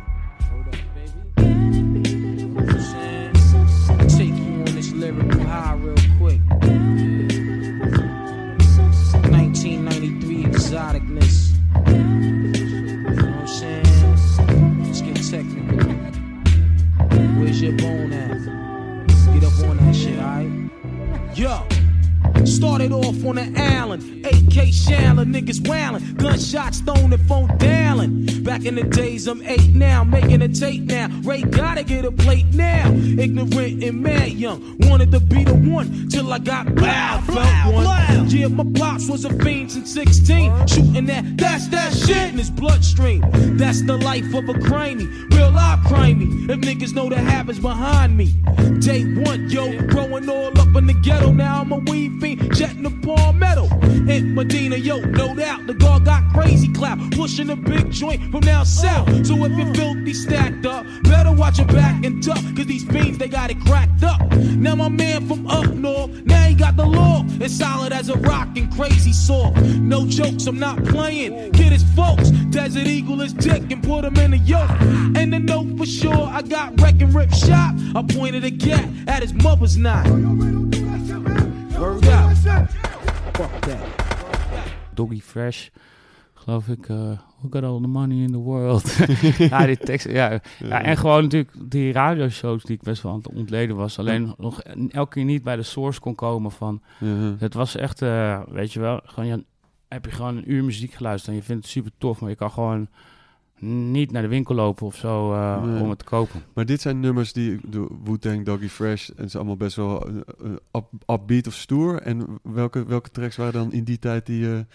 exotic Started off on the island, AK Shandler, niggas wailing, gunshots thrown and phone dialing. Back in the days, I'm eight now, making a tape now. Ray gotta get a plate now. Ignorant and mad young, wanted to be the one till I got loud, felt one. Yeah, my pops was a fiend since 16, shooting that, that's that shit in his bloodstream. That's the life of a crimey, real life crimey. If niggas know the habits behind me. Day one, yo, growing all up in the ghetto. Now I'm a weed fiend, jetting the palmetto. In Medina, yo, no doubt, the guard got crazy clap, pushing a big joint from down south. So if you're filthy stacked up, better watch your back and duck, cause these beans, they got it cracked up. Now my man from up north, now he got the law. It's solid as a rock and crazy saw. No jokes, I'm not playing. Kid his folks, Desert Eagle his dick and put him in a yoke. And the note for sure, I got wreck and rip shot. I pointed a gat at his mother's knot. Fuck that. Doggy Fresh, geloof ik. eh Who got all the money in the world? ja, die tekst, ja. ja. En gewoon natuurlijk die radioshows die ik best wel aan het ontleden was. Alleen nog elke keer niet bij de source kon komen van... Het was echt, eh, weet je wel, gewoon, ja, heb je gewoon een uur muziek geluisterd en je vindt het super tof, maar je kan gewoon niet naar de winkel lopen of zo eh, Nee. om het te kopen. Maar dit zijn nummers die Wu-Tang, Doggy Fresh, en is allemaal best wel eh, up, upbeat of stoer. En welke, welke tracks waren dan in die tijd die je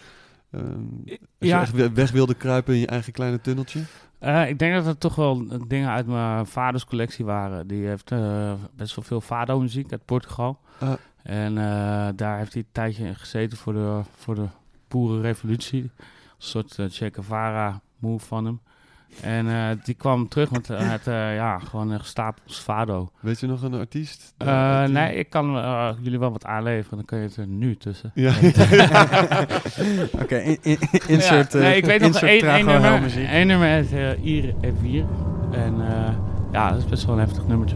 ehm, als je Ja. echt we- weg wilde kruipen in je eigen kleine tunneltje? Ik denk dat het toch wel dingen uit mijn vaders collectie waren. Die heeft best wel veel fado-muziek uit Portugal. Ah. En daar heeft hij een tijdje in gezeten voor de, voor de boerenrevolutie. Een soort eh, Che Guevara move van hem. En eh, die kwam terug met, met eh, ja, gewoon een stapels fado. Weet je nog een artiest? Eh, Uh, nee, ik kan jullie wel wat aanleveren. Dan kun je het er nu tussen. Ja. Oké, in, in- insert, Ja, nee, ik weet nog één, één nummer. Één nummer uit uh, Ire F4. En eh, ja, dat is best wel een heftig nummertje.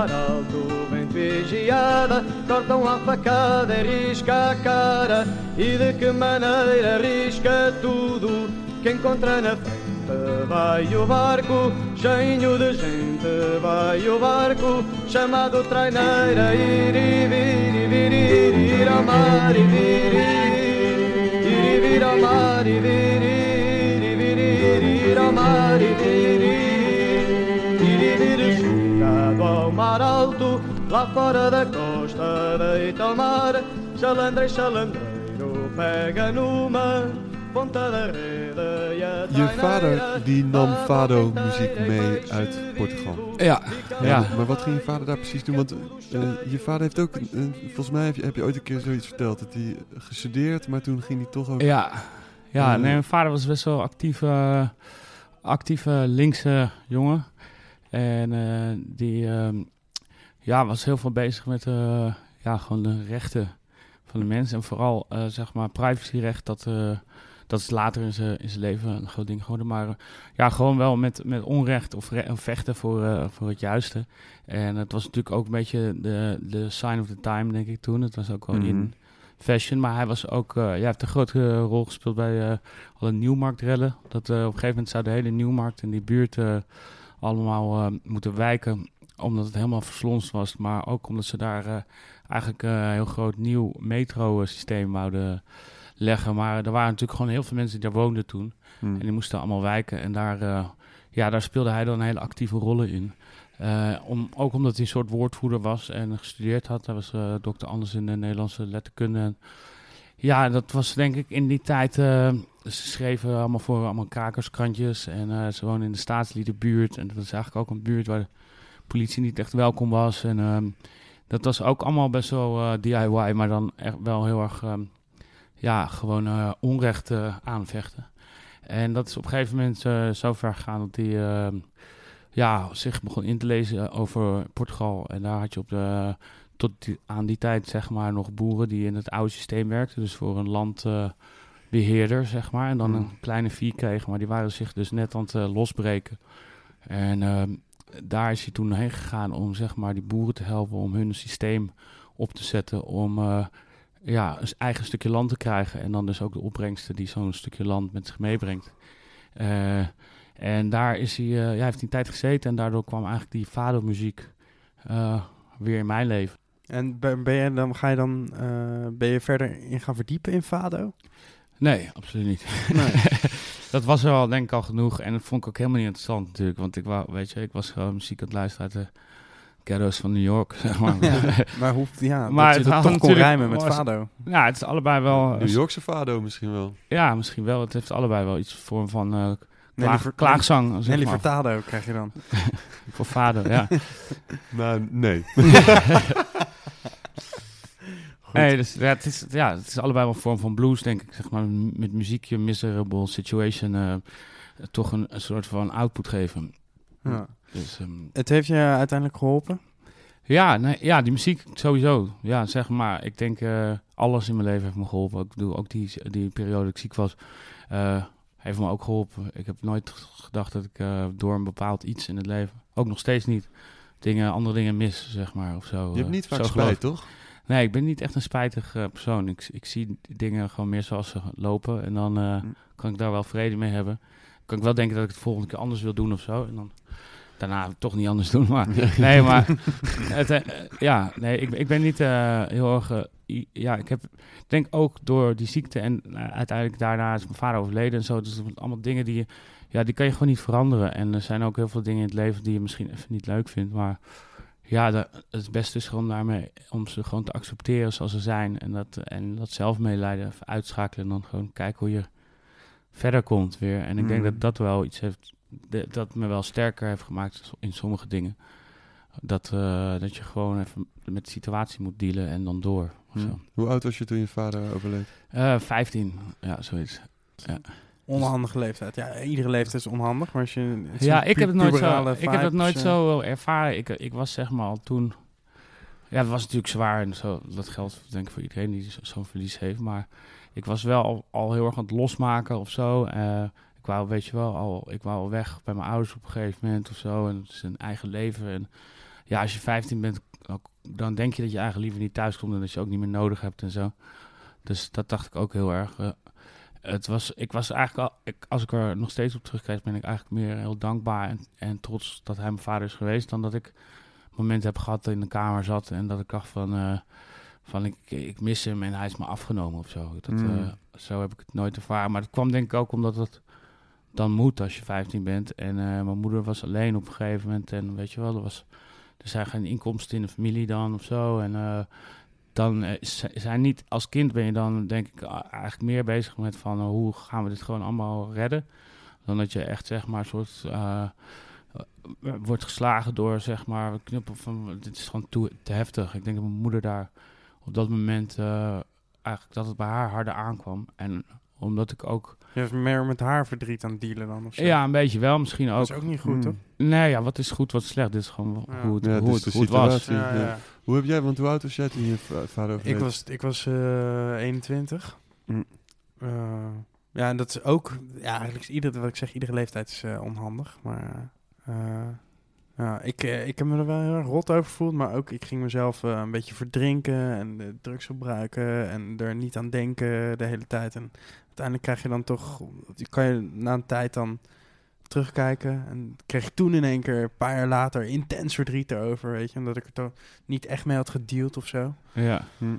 Alto, bem vigiada, cortam a facada e risca a cara, e de que maneira risca tudo que encontra na frente. Vai o barco, cheio de gente, vai o barco, chamado traineira, ir e vir, e vir, ir, ir ao mar, e vir, ir, ir vir ao mar, e vir, ir, vir, ir, ir ao mar, e vir, chegado ao mar alto, lá fora da costa, deita ao mar, pega numa ponta da rede e a Je vader die nam fado muziek mee uit Portugal. Ja, Ja, ja. Maar wat ging je vader daar precies doen? Want eh, je vader heeft ook, volgens mij heb je, heb je ooit een keer zoiets verteld, dat hij gestudeerd, maar toen ging hij toch ook... Ja, ja Eh, nee, mijn vader was best wel actieve, actieve linkse jongen. En eh, die ehm, ja, was heel veel bezig met eh, ja, gewoon de rechten van de mensen. En vooral, eh, zeg maar, privacyrecht, dat, dat is later in zijn, in zijn leven een groot ding geworden. Maar ja, gewoon wel met, met onrecht of vechten voor, voor het juiste. En het was natuurlijk ook een beetje de, de sign of the time, denk ik toen. Het was ook wel Mhm. in fashion. Maar hij was ook, ja, heeft een grote rol gespeeld bij eh, alle nieuwmarktrellen. Dat op een gegeven moment zou de hele nieuwmarkt in die buurt allemaal eh, moeten wijken. Omdat het helemaal verslonst was. Maar ook omdat ze daar eh, eigenlijk eh, een heel groot nieuw metro-systeem wouden leggen. Maar er waren natuurlijk gewoon heel veel mensen die daar woonden toen. Hm. En die moesten allemaal wijken. En daar, ja, daar speelde hij dan een hele actieve rollen in. Om, ook omdat hij een soort woordvoerder was en gestudeerd had. Hij was dokter Anders in de Nederlandse letterkunde. Ja, dat was denk ik in die tijd... eh, ze schreven allemaal voor allemaal krakerskrantjes. En eh, ze woonden in de staatsliedenbuurt. En dat was eigenlijk ook een buurt waar de politie niet echt welkom was. En ehm, dat was ook allemaal best wel eh, DIY. Maar dan echt wel heel erg... ehm, ja, gewoon eh, onrecht aanvechten. En dat is op een gegeven moment zo ver gegaan dat hij ehm, ja, zich begon in te lezen over Portugal. En daar had je op de, tot die- aan die tijd zeg maar nog boeren die in het oude systeem werkten. Dus voor een landbeheerder zeg maar. En dan Mm. een kleine fee kregen. Maar die waren zich dus net aan het eh, losbreken. En ehm, daar is hij toen heen gegaan om zeg maar die boeren te helpen om hun systeem op te zetten. Om eh, ja, een eigen stukje land te krijgen. En dan dus ook de opbrengsten die zo'n stukje land met zich meebrengt. Eh, en daar is hij, ja, heeft hij een tijd gezeten en daardoor kwam eigenlijk die fado-muziek eh, weer in mijn leven. En ben, ben je dan, ga je dan ben je verder in gaan verdiepen in Fado? Nee, absoluut niet. Nee. dat was er al denk ik al genoeg en dat vond ik ook helemaal niet interessant natuurlijk. Want ik, wou, weet je, ik was gewoon muziek aan het luisteren uit de ghetto's van New York, zeg maar. Ja, maar hoe, ja, Maar dat het je toch kon natuurlijk- rijmen met was- Fado. ja, het is allebei wel... New Yorkse fado misschien wel. Ja, misschien wel. Het heeft allebei wel iets vorm van eh Nelly klaag, klaagzang, Nelly maar. Furtado krijg je dan. Voor vader, ja. Nou, nee. Nee, dus, ja, het is, ja, het is allebei wel een vorm van blues, denk ik. Zeg maar, met muziekje, miserable situation, eh, toch een, een soort van output geven. Ja. Dus, ehm, Het heeft je uiteindelijk geholpen? ja, nee, ja, die muziek sowieso. Ja, zeg maar, ik denk eh, alles in mijn leven heeft me geholpen. Ik bedoel, ook die, die periode dat ik ziek was, eh, heeft me ook geholpen. Ik heb nooit gedacht dat ik eh, door een bepaald iets in het leven, ook nog steeds niet, dingen, andere dingen mis, zeg maar, of zo. Je hebt niet vaak spijt, toch? Nee, ik ben niet echt een spijtig eh, persoon. Ik, ik zie dingen gewoon meer zoals ze lopen. En dan eh, Hm. kan ik daar wel vrede mee hebben. Kan ik wel denken dat ik het volgende keer anders wil doen of zo. En dan daarna toch niet anders doen. Maar nee, maar het, eh, ja, nee, ik, ik ben niet heel erg. ja, ik heb denk ook door die ziekte en uiteindelijk daarna is mijn vader overleden en zo. Dus allemaal dingen die je, ja, die kan je gewoon niet veranderen. En er zijn ook heel veel dingen in het leven die je misschien even niet leuk vindt. Maar ja, het beste is gewoon daarmee om ze gewoon te accepteren zoals ze zijn. En dat, en dat zelfmedelijden even uitschakelen. En dan gewoon kijken hoe je verder komt weer. En ik denk Mhm. dat dat wel iets heeft, dat me wel sterker heeft gemaakt in sommige dingen. Dat, eh, dat je gewoon even met de situatie moet dealen en dan door. of zo. Hm. Hoe oud was je toen je vader overleed? Eh, 15, ja, zoiets. Onhandige leeftijd. Ja, iedere leeftijd is onhandig, maar als je... Ja, ik heb het nooit zo, ik heb het vibes, nooit eh, zo ervaren. Ik, ik was zeg maar al toen... Ja, het was natuurlijk zwaar en zo. Dat geldt denk ik voor iedereen die zo- zo'n verlies heeft. Maar ik was wel al, al heel erg aan het losmaken of zo. Eh, ik wou, weet je wel, al, ik wou al weg bij mijn ouders op een gegeven moment of zo. En het is een eigen leven. En ja, als je 15 bent, dan denk je dat je eigenlijk liever niet thuis komt en dat je ook niet meer nodig hebt en zo. Dus dat dacht ik ook heel erg. eh, het was, ik was eigenlijk al, ik, als ik er nog steeds op terugkijk, ben ik eigenlijk meer heel dankbaar en, en trots dat hij mijn vader is geweest. Dan dat ik momenten heb gehad dat in de kamer zat en dat ik dacht van, eh, van ik, ik mis hem en hij is me afgenomen of zo. Dat, Mm. eh, zo heb ik het nooit ervaren. Maar dat kwam denk ik ook omdat het dan moet als je 15 bent. En eh, mijn moeder was alleen op een gegeven moment en weet je wel, er, was, er zijn geen inkomsten in de familie dan of zo. En eh, dan eh, zijn niet als kind ben je dan denk ik eigenlijk meer bezig met van eh, hoe gaan we dit gewoon allemaal redden dan dat je echt zeg maar een soort eh, wordt geslagen door zeg maar knuppel van dit is gewoon te, heftig. Ik denk dat mijn moeder daar op dat moment eigenlijk dat het bij haar harder aankwam en omdat ik ook Je was meer met haar verdriet aan het dealen dan of zo. ja een beetje wel misschien Dat ook is ook niet goed, Hm. toch? nee ja wat is goed wat is slecht dit is gewoon Ja. hoe het, Ja, het hoe is het, de hoe het was situatie. Ja, Ja. ja. Hoe heb jij, want hoe oud was jij toen je va- vader overleed? Ik was, ik was eh 21. Hm. Eh, Ja, en dat is ook, ja, eigenlijk is iedere, wat ik zeg, iedere leeftijd is eh, onhandig. Maar eh, ja, ik, eh, ik heb me er wel heel erg rot over gevoeld, maar ook ik ging mezelf eh, een beetje verdrinken en drugs gebruiken en er niet aan denken de hele tijd. En uiteindelijk krijg je dan toch, kan je na een tijd dan terugkijken. En kreeg ik toen in één keer, een paar jaar later, intens verdriet erover, weet je. Omdat ik er toch niet echt mee had gedeeld of zo. Ja. Hm.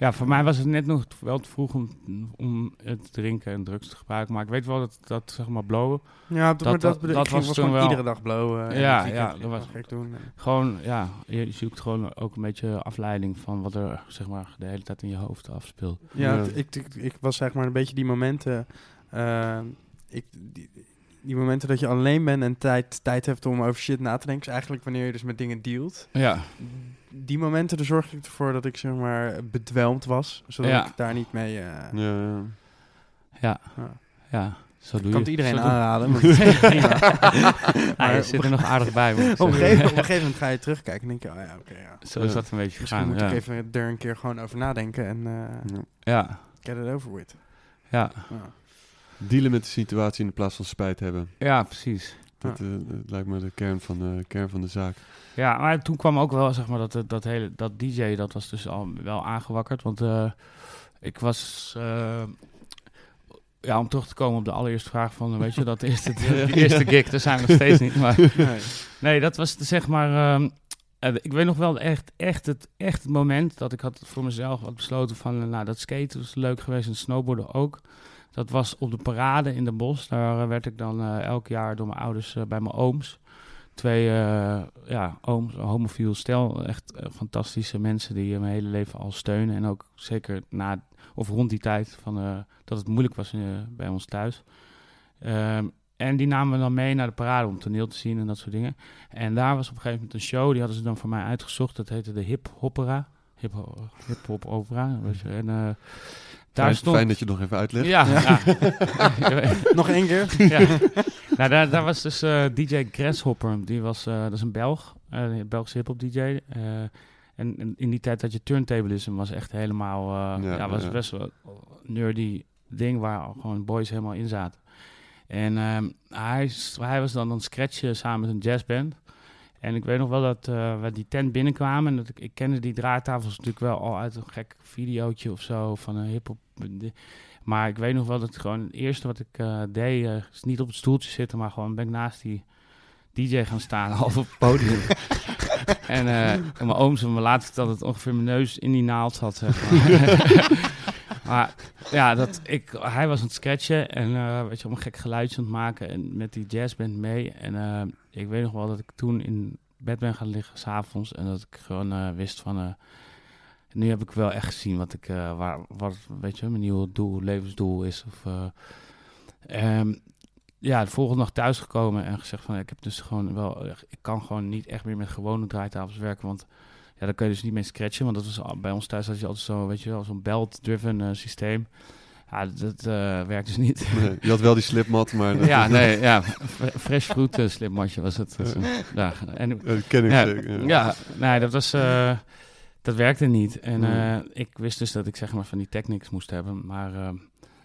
Ja, voor mij was het net nog wel te vroeg om, om het te drinken en drugs te gebruiken. Maar ik weet wel dat, dat zeg maar, blowen. Ja, Dat- dat, was was toen gewoon wel- iedere dag blowen. en Ja, ja, dat was- gek doen. En- Gewoon, ja, je zoekt gewoon ook een beetje afleiding van wat er, zeg maar, de hele tijd in je hoofd afspeelt. Ja, Ja. ik, ik, ik was zeg maar een beetje die momenten. eh, ik, die, die momenten dat je alleen bent en tijd, tijd hebt om over shit na te denken. Is eigenlijk wanneer je dus met dingen dealt. Ja, Die momenten, daar zorgde ik ervoor dat ik zeg maar bedwelmd was. Zodat Ja. ik daar niet mee. eh, Ja, ja. ja. Zo doe ik kan je het iedereen zo aanraden. maar je zit er nog aardig bij. moet op, een gegeven, op een gegeven moment ga je terugkijken en denk je, oh ja, oké, ja. Zo is dat een beetje Misschien gegaan. moet Ja. ik even er een keer gewoon over nadenken en eh Ja. ja, get it over with. ja, Ja. Dealen met de situatie in plaats van spijt hebben. ja, precies. Dat, eh, dat lijkt me de kern van, de kern van de zaak. Ja, maar toen kwam ook wel, zeg maar, dat, dat hele, dat DJ, dat was dus al wel aangewakkerd. Want eh, ik was, eh, ja, om terug te komen op de allereerste vraag van, weet je, dat eerste, die eerste gig, daar zijn we nog steeds niet. Maar Nee. nee, dat was zeg maar, ehm, eh, ik weet nog wel echt, echt, het, echt het moment dat ik had voor mezelf had besloten van, eh, nou, dat skaten was leuk geweest en snowboarden ook. Dat was op de parade in de bos. Daar werd ik dan eh, elk jaar door mijn ouders eh, bij mijn ooms. Twee eh, ja, ooms, homofiel stel. Echt fantastische mensen die mijn hele leven al steunen. En ook zeker na of rond die tijd van, dat het moeilijk was bij ons thuis. Ehm, en die namen we dan mee naar de parade om toneel te zien en dat soort dingen. En daar was op een gegeven moment een show, die hadden ze dan voor mij uitgezocht. Dat heette de Hip Hoppera. Hip Hop Opera. En daar Fijn, stond... fijn dat je het nog even uitlegt. Ja, ja. Nog één keer? ja. Nou, daar, daar was dus eh, DJ Grasshopper. Die was, eh, dat is een Belg, eh, een Belgische hip-hop DJ. eh, en, en in die tijd had je turntablism, was echt helemaal, eh, Ja, ja, was ja. best wel een nerdy ding waar gewoon boys helemaal in zaten. En ehm, hij, hij was dan aan het scratchen samen met een jazzband. En ik weet nog wel dat eh, we die tent binnenkwamen. En dat ik, ik kende die draaitafels natuurlijk wel al uit een gek videootje of zo van een hip-hop. Maar ik weet nog wel dat het gewoon het eerste wat ik eh, deed, eh, is niet op het stoeltje zitten, maar gewoon ben ik naast die DJ gaan staan, half op het podium. en, en mijn ooms en me laat verteld dat het ongeveer mijn neus in die naald zat. Zeg maar. maar ja, dat, ik, hij was aan het sketchen en eh weet je, om een gek geluidje aan het maken en met die jazzband mee. En eh, ik weet nog wel dat ik toen in bed ben gaan liggen s'avonds en dat ik gewoon eh, wist van... nu heb ik wel echt gezien wat ik, waar, wat, weet je, mijn nieuwe doel, levensdoel is. Of, eh, ehm, ja, de volgende dag thuisgekomen en gezegd van, ik heb dus gewoon wel, ik kan gewoon niet echt meer met gewone draaitafels werken, want ja, dan kun je dus niet mee scratchen, want dat was bij ons thuis had je altijd zo, weet je wel, zo'n belt-driven eh, systeem. Ja, dat eh, werkt dus niet. Nee, je had wel die slipmat, maar ja, nee, ja, fresh fruit uh, slipmatje was het. Dus, ja, en dat ken ik ja, zeker. ja, nee, dat was. dat werkte niet. En ik wist dus dat ik zeg maar van die technics moest hebben. Maar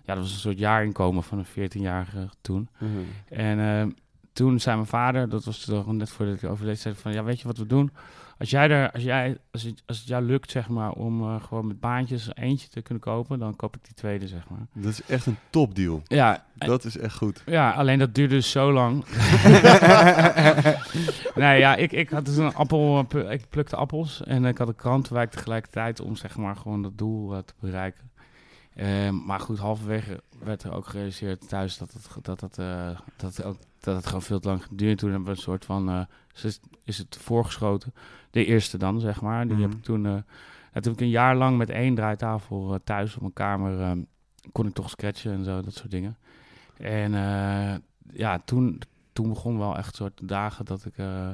ja, dat was een soort jaarinkomen van een 14-jarige toen. Mhm. En toen zei mijn vader, dat was toch net voordat ik overleed, zei van ja, weet je wat we doen? Als jij er, als jij, als het, als het jou lukt, zeg maar, om eh, gewoon met baantjes eentje te kunnen kopen, dan koop ik die tweede, zeg maar. Dat is echt een topdeal. Ja, Dat is echt goed. ja, alleen dat duurde dus zo lang. nee, ja, ik, ik had dus een appel, eh, ik plukte appels en ik had een krantenwijk tegelijkertijd om zeg maar gewoon dat doel eh, te bereiken. Ehm, maar goed, halverwege werd er ook gerealiseerd thuis dat het, dat eh, dat het, ook, dat het gewoon veel te lang geduurd. Toen hebben we een soort van, eh, is, is het voorgeschoten. De eerste dan, zeg maar. Die heb ik toen, eh, heb ik een jaar lang met één draaitafel eh, thuis op mijn kamer, eh, kon ik toch scratchen en zo, dat soort dingen. En eh, ja, toen, toen begon wel echt soort dagen dat ik eh,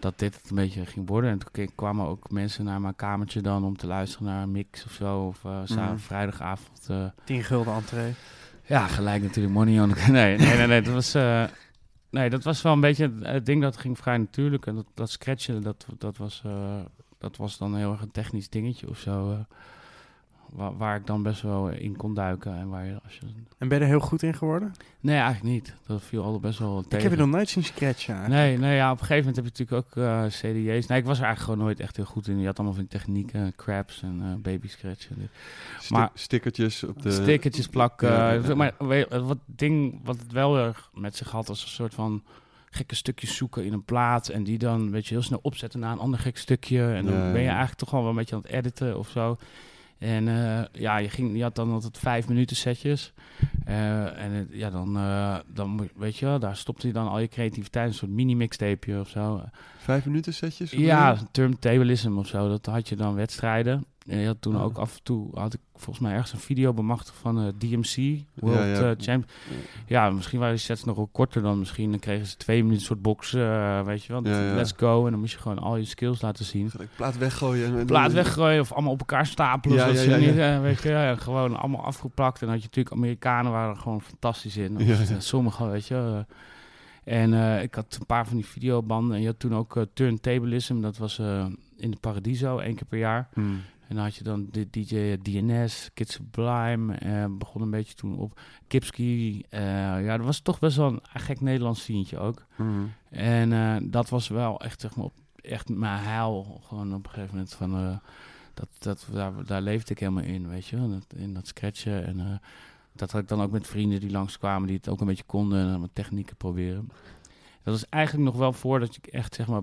dat dit het een beetje ging worden. En toen kwamen ook mensen naar mijn kamertje dan om te luisteren naar een mix of zo. Of eh, Mhm. vrijdagavond. eh, 10 gulden entree. ja, gelijk natuurlijk money on. Nee, nee, nee, nee dat was. eh, nee, dat was wel een beetje het, ding dat ging vrij natuurlijk. En dat, dat scratchen, dat, dat, was, dat was dan heel erg een technisch dingetje of zo. Eh. waar, waar ik dan best wel in kon duiken. En waar je, als je... En ben je er heel goed in geworden? Nee, eigenlijk niet. Dat viel altijd best wel tegen. Ik heb je nog nooit zien scratchen. eigenlijk. Nee, nee ja, op een gegeven moment heb je natuurlijk ook eh, CDJ's. Nee, ik was er eigenlijk gewoon nooit echt heel goed in. Je had allemaal van die technieken, crabs en eh baby scratchen. Sti- Maar- stickertjes op de... Stickertjes plakken. Ja, ja, ja. Maar weet wat ding wat het wel erg met zich had, was een soort van gekke stukjes zoeken in een plaat. En die dan weet je, heel snel opzetten naar een ander gek stukje. En dan Ja, ja. ben je eigenlijk toch wel een beetje aan het editen of zo. En eh, ja, je, ging, je had dan altijd vijf minuten setjes. Eh, en het- ja, dan, eh, dan weet je wel, daar stopte je dan al je creativiteit. Een soort mini-mixtapeje of zo. Vijf minuten setjes? Ja, turntablism of zo. Dat had je dan wedstrijden. En je had toen ook af en toe, had ik volgens mij ergens een video bemachtigd van eh, DMC, World Ja, ja. eh, Champ. Ja, misschien waren die sets nog wel korter dan misschien. Dan kregen ze twee minuten soort boxen, eh, weet je wel. Ja. Let's go. En dan moest je gewoon al je skills laten zien. Plaat weggooien. En, Plaat weggooien of allemaal op elkaar stapelen. Ja, zodat ja, ze ja, ja. niet, weet je, ja, gewoon allemaal afgeplakt. En had je natuurlijk, Amerikanen waren er gewoon fantastisch in. Ja. Sommigen, weet je. en ik had een paar van die videobanden. En je had toen ook Turntablism. Dat was in de Paradiso, één keer per jaar. Hmm. En dan had je dan de DJ DNS, Kid Sublime, eh, begon een beetje toen op Kipski. eh, ja, dat was toch best wel een gek Nederlands sientje ook. Hmm. En eh, dat was wel echt, zeg maar, op, echt mijn heil. Gewoon op een gegeven moment van, dat, dat, daar, daar leefde ik helemaal in, weet je. Dat, in dat scratchen. En dat had ik dan ook met vrienden die langskwamen, die het ook een beetje konden. En wat technieken proberen. Dat was eigenlijk nog wel voordat ik echt, zeg maar,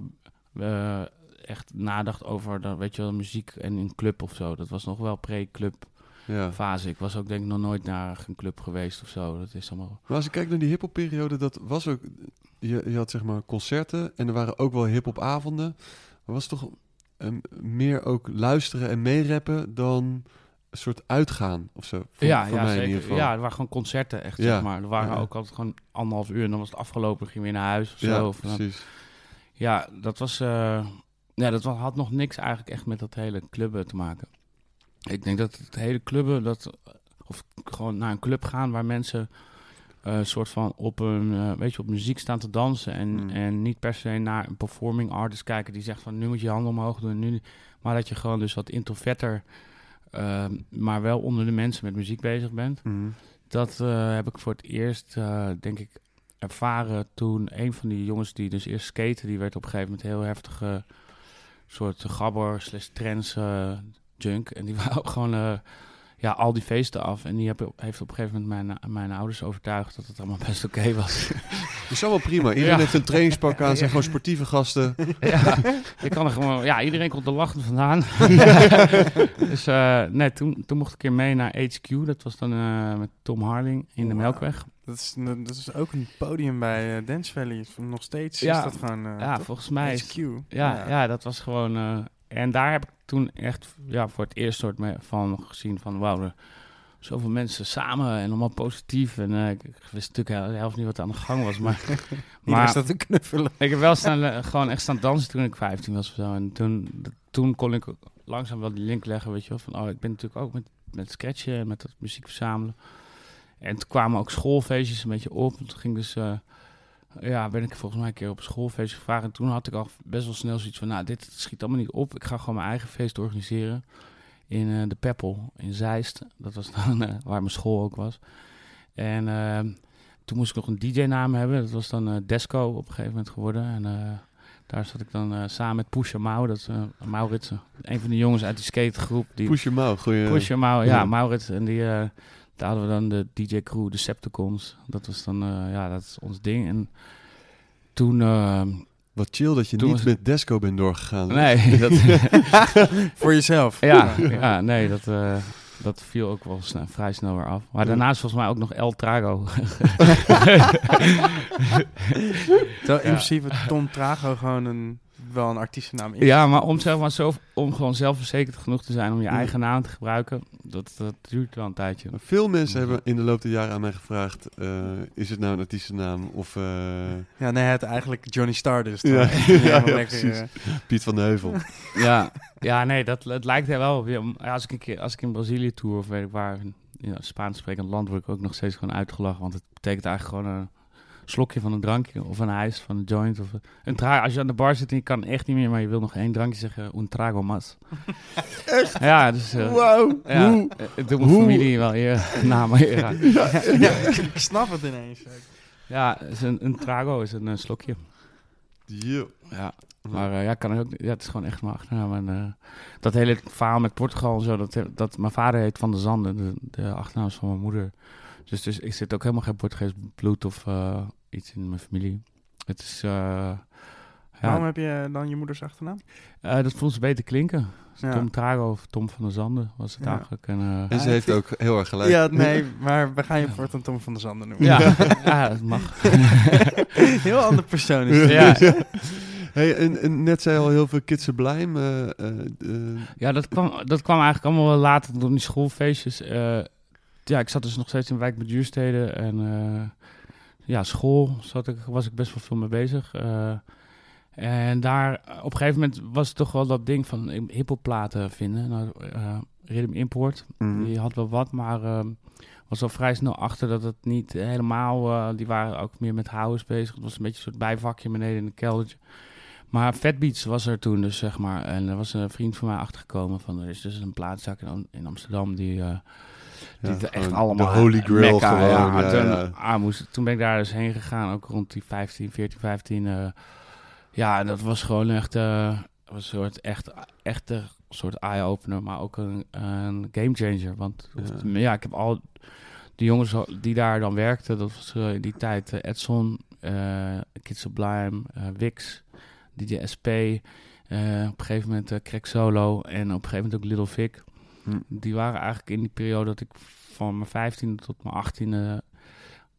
echt nadacht over, weet je wel, muziek en een club of zo. Dat was nog wel pre-club Ja. fase. Ik was ook denk ik nog nooit naar een club geweest of zo. Dat is allemaal... Maar als ik kijk naar die hip periode, dat was ook... Je, je had zeg maar concerten en er waren ook wel hip avonden. Maar was toch meer ook luisteren en meerappen dan een soort uitgaan of zo? Voor, ja, voor ja, mij in zeker. ieder geval. Ja, er waren gewoon concerten echt, Ja. zeg maar. Er waren Ja. ook altijd gewoon anderhalf uur en dan was het afgelopen, ging je weer naar huis of Ja, zo. Of dan- precies. ja, dat was... eh, ja, dat had nog niks eigenlijk echt met dat hele clubben te maken. Ik denk dat het hele clubben, dat, of gewoon naar een club gaan waar mensen eh, een soort van op een, eh, weet je, op muziek staan te dansen en, Mm. en niet per se naar een performing artist kijken die zegt van nu moet je je handen omhoog doen, nu, maar dat je gewoon dus wat introverter, eh, maar wel onder de mensen met muziek bezig bent. Mhm. Dat eh, heb ik voor het eerst, eh, denk ik, ervaren toen een van die jongens die dus eerst skaten, die werd op een gegeven moment heel heftige soort gabber slash trends eh, junk. En die wou gewoon eh, ja, al die feesten af. En die heb, heeft op een gegeven moment mijn, mijn ouders overtuigd dat het allemaal best oké was. Dat is allemaal prima. Iedereen Ja. heeft een trainingspak aan, zijn gewoon sportieve gasten. ja, je kan er gewoon, ja, iedereen komt er lachend vandaan. dus eh, nee, toen, toen mocht ik een keer mee naar HQ. Dat was dan met Tom Harding in de. Melkweg. Dat is, dat is ook een podium bij eh, Dance Valley. Nog steeds Ja. is dat gewoon... eh, Ja, toch? volgens mij is, HQ. Ja, ja. dat was gewoon. eh, en daar heb ik toen echt ja, voor het eerst soort me- van gezien van wauw, er zoveel mensen samen en allemaal positief. En ik, ik wist natuurlijk de helft niet wat aan de gang was. Maar, maar staat te knuffelen. ik heb wel staan, gewoon echt staan dansen toen ik 15 was of zo. En toen, toen kon ik langzaam wel die link leggen, weet je wel. Van oh, ik ben natuurlijk ook met, met sketchen en met dat muziek verzamelen. En toen kwamen ook schoolfeestjes een beetje op. En toen ging dus, eh, ja, ben ik volgens mij een keer op een schoolfeestje gevraagd. En toen had ik al best wel snel zoiets van, nou, dit schiet allemaal niet op. Ik ga gewoon mijn eigen feest organiseren in eh, de Peppel in Zeist. Dat was dan eh, waar mijn school ook was. En eh, toen moest ik nog een DJ-naam hebben. Dat was dan Desco op een gegeven moment geworden. En daar zat ik dan samen met Pusha Mau, dat is Maurits, een van de jongens uit die skategroep. Die, Push your mouth. Goeie, Pusha Mau, ja, ja. Maurits. En die, daar hadden we dan de DJ-crew, de Septicons. Dat was dan, eh, ja, dat is ons ding. En toen, eh, Wat chill dat je Toen niet was- met Desco bent doorgegaan. nee, dat, Voor jezelf. ja, ja, nee, dat, eh, dat viel ook wel snel, vrij snel weer af. Maar daarnaast volgens mij ook nog El Trago. Terwijl in Ja. principe Tom Trago gewoon een, wel een artiestennaam is. Ja, maar om, zeg maar zo, om gewoon zelfverzekerd genoeg te zijn om je eigen naam te gebruiken, dat, dat duurt wel een tijdje. Veel mensen hebben in de loop der jaren aan mij gevraagd: eh, is het nou een artiestennaam of eh, Ja, nee, het eigenlijk Johnny Stardust. Ja. Ja, Ja, ja, lekker, precies. Piet van de Heuvel? Ja, ja nee, dat, het lijkt er wel. weer om- Als ik, een keer, als ik in Brazilië tour of weet ik waar, in ja, Spaans sprekend land, word ik ook nog steeds gewoon uitgelachen. Want het betekent eigenlijk gewoon een slokje van een drankje of een ijs van een joint. Of een tra als je aan de bar zit en je kan echt niet meer, maar je wil nog één drankje zeggen, un trago mas. echt? Ja, dus... eh, Wow. ja, Hoe? eh, ik doe mijn Hoe? familie wel eer, eer aan. Ja, ik snap het ineens. Ja, is een, een trago is een, eh, slokje. Ja. Ja, maar eh, ja, kan ook, ja, het is gewoon echt mijn achternaam. En, eh, dat hele verhaal met Portugal en zo, dat, dat mijn vader heet Van de Zanden, de, de achternaam is van mijn moeder. Dus, dus ik zit ook helemaal geen Portugees bloed of eh, iets in mijn familie. Het is, eh, Waarom ja, heb je dan je moeders achternaam? eh, dat voelt ze beter klinken. Ja. Tom Trago of Tom van de Zanden was het Ja. eigenlijk. En, eh, En ze heeft ook heel erg gelijk. Ja, nee, maar we gaan je voortaan Tom van der Zanden noemen. ja, ja, dat mag. Heel ander persoon is het. Ja. Hey, en, en net zei je al heel veel eh, eh, eh, Ja, dat kwam, dat kwam eigenlijk allemaal wel later door die schoolfeestjes. Ja, ik zat dus nog steeds in wijk met duursteden. En eh, ja, school zat ik, was ik best wel veel mee bezig. Eh, en daar, op een gegeven moment was het toch wel dat ding van hiphopplaten vinden. Nou, eh, Rhythm Import, mhm. die had wel wat, maar ehm, was al vrij snel achter dat het niet helemaal... eh, die waren ook meer met house bezig. Het was een beetje een soort bijvakje beneden in de keldertje. Maar Fat Beats was er toen dus, zeg maar. En er was een vriend van mij achtergekomen van... Er is dus een plaatzak in, in Amsterdam die... die Ja, echt allemaal... de holy grail gewoon, Ja, toen, ja. ah, moest, toen ben ik daar dus heen gegaan, ook rond die 15, 14, 15. eh, ja, dat was gewoon echt... eh, een soort echt, echt een soort eye-opener, maar ook een, een gamechanger. Want Ja. ik heb al die jongens die daar dan werkten, dat was eh, in die tijd eh, Edson, eh Kid Sublime, eh, Wix, DJ SP, eh, op een gegeven moment eh Crack Solo en op een gegeven moment ook Little Vic. Hm. Die waren eigenlijk in die periode dat ik van mijn 15e tot mijn 18e,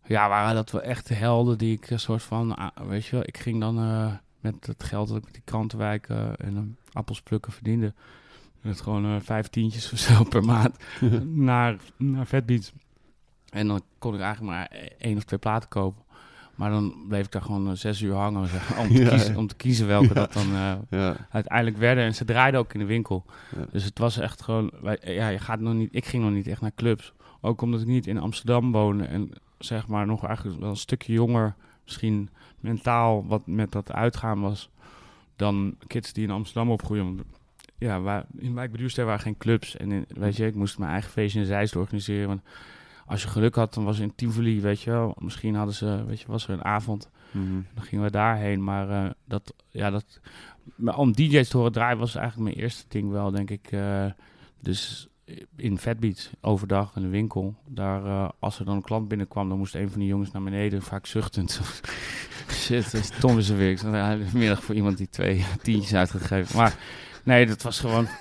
ja, waren dat wel echt de helden die ik een soort van, ah, weet je wel, ik ging dan eh, met het geld dat ik met die krantenwijken en een appels plukken verdiende, met gewoon eh, vijf tientjes of zo per maand naar, naar Fatbeats. En dan kon ik eigenlijk maar één of twee platen kopen. Maar dan bleef ik daar gewoon eh, zes uur hangen zeg, om, te Ja, kiezen, om te kiezen welke Ja. dat dan eh, ja. uiteindelijk werden. En ze draaiden ook in de winkel. Dus het was echt gewoon... Wij, ja, je gaat nog niet, ik ging nog niet echt naar clubs. Ook omdat ik niet in Amsterdam woonde. En zeg maar nog eigenlijk wel een stukje jonger... Misschien mentaal wat met dat uitgaan was... Dan kids die in Amsterdam opgroeien. Ja, waar, in Wijk bij Duurstede waren geen clubs. En in, weet je, ik moest mijn eigen feestje in Zeist organiseren. Als je geluk had, dan was in Tivoli, weet je wel. Misschien hadden ze, weet je, was er een avond. Mhm. Dan gingen we daarheen. Maar eh, dat, ja, dat, maar om DJ's te horen draaien was eigenlijk mijn eerste ding wel, denk ik. eh, dus in Fatbeats, overdag in de winkel. Daar, eh, als er dan een klant binnenkwam, dan moest een van die jongens naar beneden, vaak zuchtend. Shit, Tom is er weer. Ik zat middag voor iemand die twee tientjes uitgegeven. Maar nee, dat was gewoon...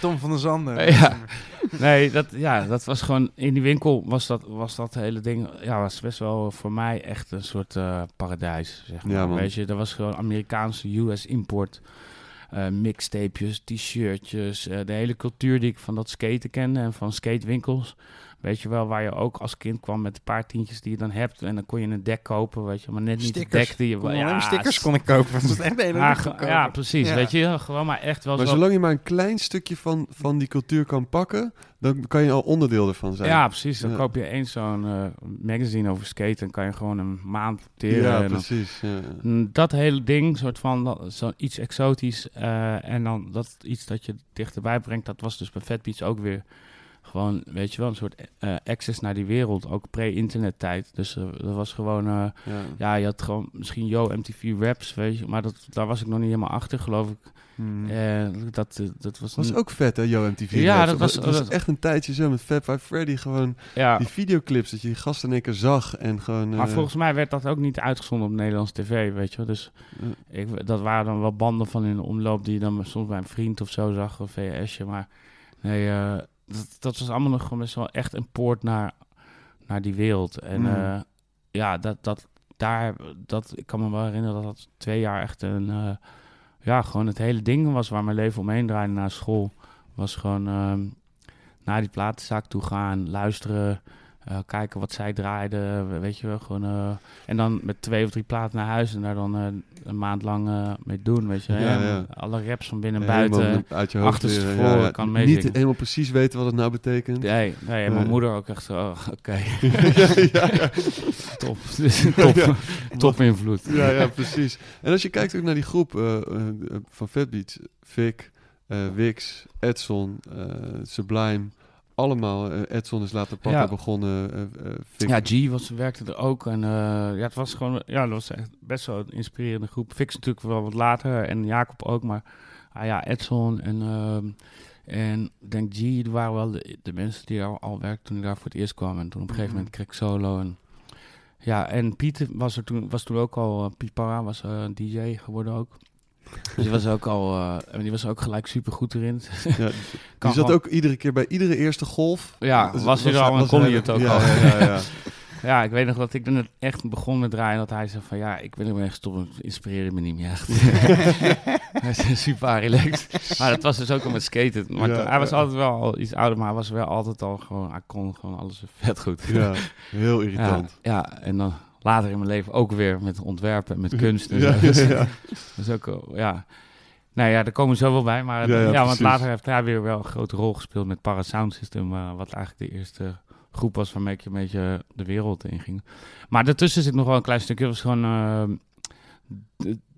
Tom van der Zanden. Ja. Nee, dat, ja, dat was gewoon... In die winkel was dat, was dat hele ding... Ja, was best wel voor mij echt een soort eh, paradijs, zeg maar. Ja, man. Weet je, er was gewoon Amerikaanse US-import. eh mixtapejes, t-shirtjes. eh, de hele cultuur die ik van dat skaten kende en van skatewinkels. Weet je wel, waar je ook als kind kwam met een paar tientjes die je dan hebt. En dan kon je een dek kopen, weet je. Maar net niet de dek die je... Kon ja, alleen stickers kon ik kopen. Dat is echt ja, ja, precies. Ja. Weet je, gewoon maar echt wel Maar zo... zolang je maar een klein stukje van, van die cultuur kan pakken, dan kan je al onderdeel ervan zijn. Ja, precies. Dan Ja. koop je eens zo'n eh, magazine over skaten en kan je gewoon een maand opteren. ja dan- precies. Ja. Mm, dat hele ding, soort van zo iets exotisch. eh, en dan dat iets dat je dichterbij brengt, dat was dus bij Fat Beats ook weer gewoon, weet je wel, een soort eh, access naar die wereld. Ook pre-internet tijd. Dus eh, dat was gewoon, eh, Ja. ja, je had gewoon misschien Yo MTV Raps, weet je. Maar dat, daar was ik nog niet helemaal achter, geloof ik. Dat, dat was... was ook vet, hè, Yo MTV. Ja, Raps. dat was- Het was dat- echt een tijdje zo met Fab Five Freddy. Gewoon ja. die videoclips, dat je die gasten in één keer zag. En gewoon... Maar volgens mij werd dat ook niet uitgezonden op Nederlands tv, weet je wel. Dus ik, dat waren dan wel banden van in de omloop die je dan soms bij een vriend of zo zag, of VHSje. Maar nee, dat, dat was allemaal nog gewoon best wel echt een poort naar, naar die wereld. En Mm. eh, ja, dat, dat, daar, dat, ik kan me wel herinneren dat dat twee jaar echt een, eh, ja, gewoon het hele ding was waar mijn leven omheen draaide na school. Was gewoon ehm, naar die platenzaak toe gaan, luisteren. Eh, kijken wat zij draaiden, we- weet je wel. Gewoon, eh, en dan met twee of drie platen naar huis en daar dan eh, een maand lang mee doen, weet je. Ja, En ja. Alle raps van binnen en buiten. uit je hoofd leren. kan Niet meezingen. helemaal precies weten wat het nou betekent. Nee, nee, mijn moeder ook echt zo, oh, oké, top. top, top invloed. Ja, ja, precies. En als je kijkt ook naar die groep van Fatbeats, Vic, Wix, Edson, Sublime, allemaal. eh, Edson is later papa Ja. begonnen. eh, eh, Ja, G was, werkte er ook. En eh, ja, het was gewoon, ja, dat was echt best wel een inspirerende groep. Fix natuurlijk wel wat later en Jacob ook, maar ah, ja, Edson en, ehm, en ik denk G, die waren wel de, de mensen die al, al werkten toen ik daar voor het eerst kwam. En toen op een gegeven moment kreeg ik solo. En, ja, en Piet was er toen, was toen ook al, Piet Parra was DJ geworden ook. Dus die was ook al, eh, en die was ook gelijk super goed erin. ja, die zat gewoon- ook iedere keer bij iedere eerste golf. Ja, was hij er al en was kon hij hij- het ook ja, al. Ja, ja, ja. Ja, ik weet nog dat ik er net echt begon met draaien. Dat hij zei van ja, ik wil hem echt stoppen. Het inspireerde me niet meer echt. hij is super relaxed. Maar dat was dus ook al met skaten. Maar Ja, hij was ja. altijd wel al iets ouder, maar hij was wel altijd al gewoon, hij kon gewoon alles vet goed. ja, heel ja, irritant. ja, en dan later in mijn leven ook weer met ontwerpen en met kunst. En Ja, is ook, wel- ja. Nou ja, daar komen we zo wel bij. Maar Ja, want later heeft hij weer wel een grote rol gespeeld met Para Sound System. eh, wat eigenlijk de eerste groep was waarmee ik een beetje de wereld in ging. Maar daartussen zit nog wel een klein stukje. Was gewoon eh,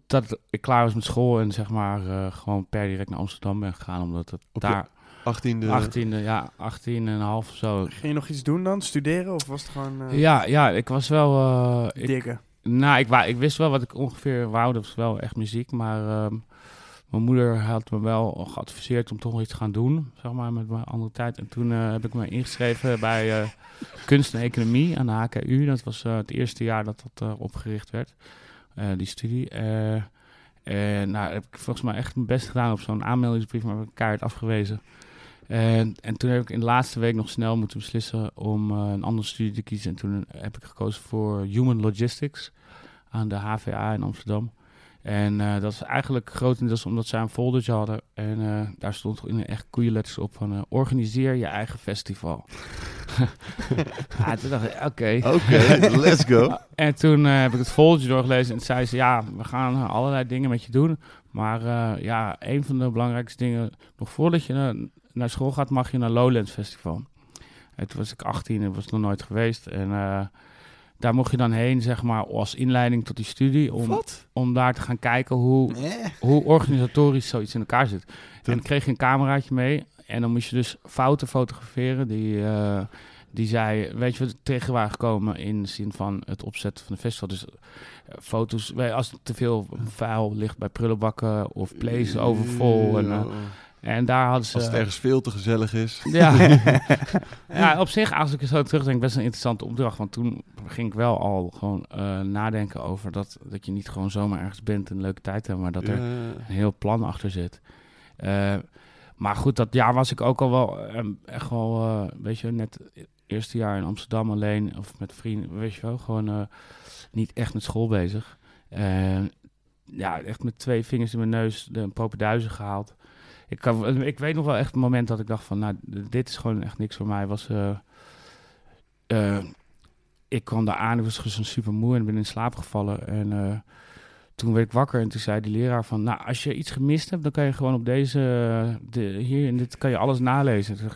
dat ik klaar was met school en zeg maar eh, gewoon per direct naar Amsterdam ben gegaan. Omdat het Op daar 18e. 18e, ja, 18 en een half of zo. Ging je nog iets doen dan? Studeren? Of was het gewoon eh, Ja, ja, ik was wel... eh, ik, diggen? nou, ik, wou- ik wist wel wat ik ongeveer wou. Dat was wel echt muziek. Maar ehm, mijn moeder had me wel geadviseerd om toch nog iets te gaan doen. Zeg maar, met mijn andere tijd. En toen eh, heb ik me ingeschreven bij eh, kunst en economie aan de HKU. Dat was eh, het eerste jaar dat dat eh, opgericht werd. eh, die studie. Eh, en nou, heb ik volgens mij echt mijn best gedaan op zo'n aanmeldingsbrief. Maar heb ik keihard afgewezen. En, en toen heb ik in de laatste week nog snel moeten beslissen om eh, een andere studie te kiezen. En toen heb ik gekozen voor Human Logistics aan de HVA in Amsterdam. En eh, dat is eigenlijk grotendeels omdat zij een foldertje hadden. En eh, daar stond in echt koeienletters op van... organiseer je eigen festival. ja, toen dacht ik, oké. Oké, let's go. En toen heb ik het foldertje doorgelezen en zei ze... ja, we gaan allerlei dingen met je doen. Maar ja, een van de belangrijkste dingen... nog voordat je naar, school gaat, mag je naar Lowlands Festival. En toen was ik 18 en was nog nooit geweest. En eh, daar mocht je dan heen, zeg maar, als inleiding tot die studie. Om, Wat? om daar te gaan kijken hoe, hoe organisatorisch zoiets in elkaar zit. En dan kreeg je een cameraatje mee. En dan moest je dus fouten fotograferen die, eh, die zij, weet je wat, tegen waren gekomen in de zin van het opzetten van de festival. Dus eh, foto's, als te veel vuil ligt bij prullenbakken of plays overvol. En, en daar hadden ze... Als het ergens veel te gezellig is. Ja. ja, op zich, als ik er zo terugdenk, best een interessante opdracht. Want toen ging ik wel al gewoon eh, nadenken over dat, dat je niet gewoon zomaar ergens bent en een leuke tijd hebt, maar dat er een heel plan achter zit. Eh, maar goed, dat jaar was ik ook al wel eh, echt wel, eh weet je, net het eerste jaar in Amsterdam alleen of met vrienden, weet je wel, gewoon niet echt met school bezig. Ja, echt met twee vingers in mijn neus de propenduizen gehaald. Ik, kan, ik weet nog wel echt het moment dat ik dacht van, nou, dit is gewoon echt niks voor mij. Was, eh, eh, ik kwam daar aan, ik was gewoon super moe en ben in slaap gevallen. En eh, toen werd ik wakker en toen zei die leraar van, nou, als je iets gemist hebt, dan kan je gewoon op deze, de, hier in dit kan je alles nalezen. Toen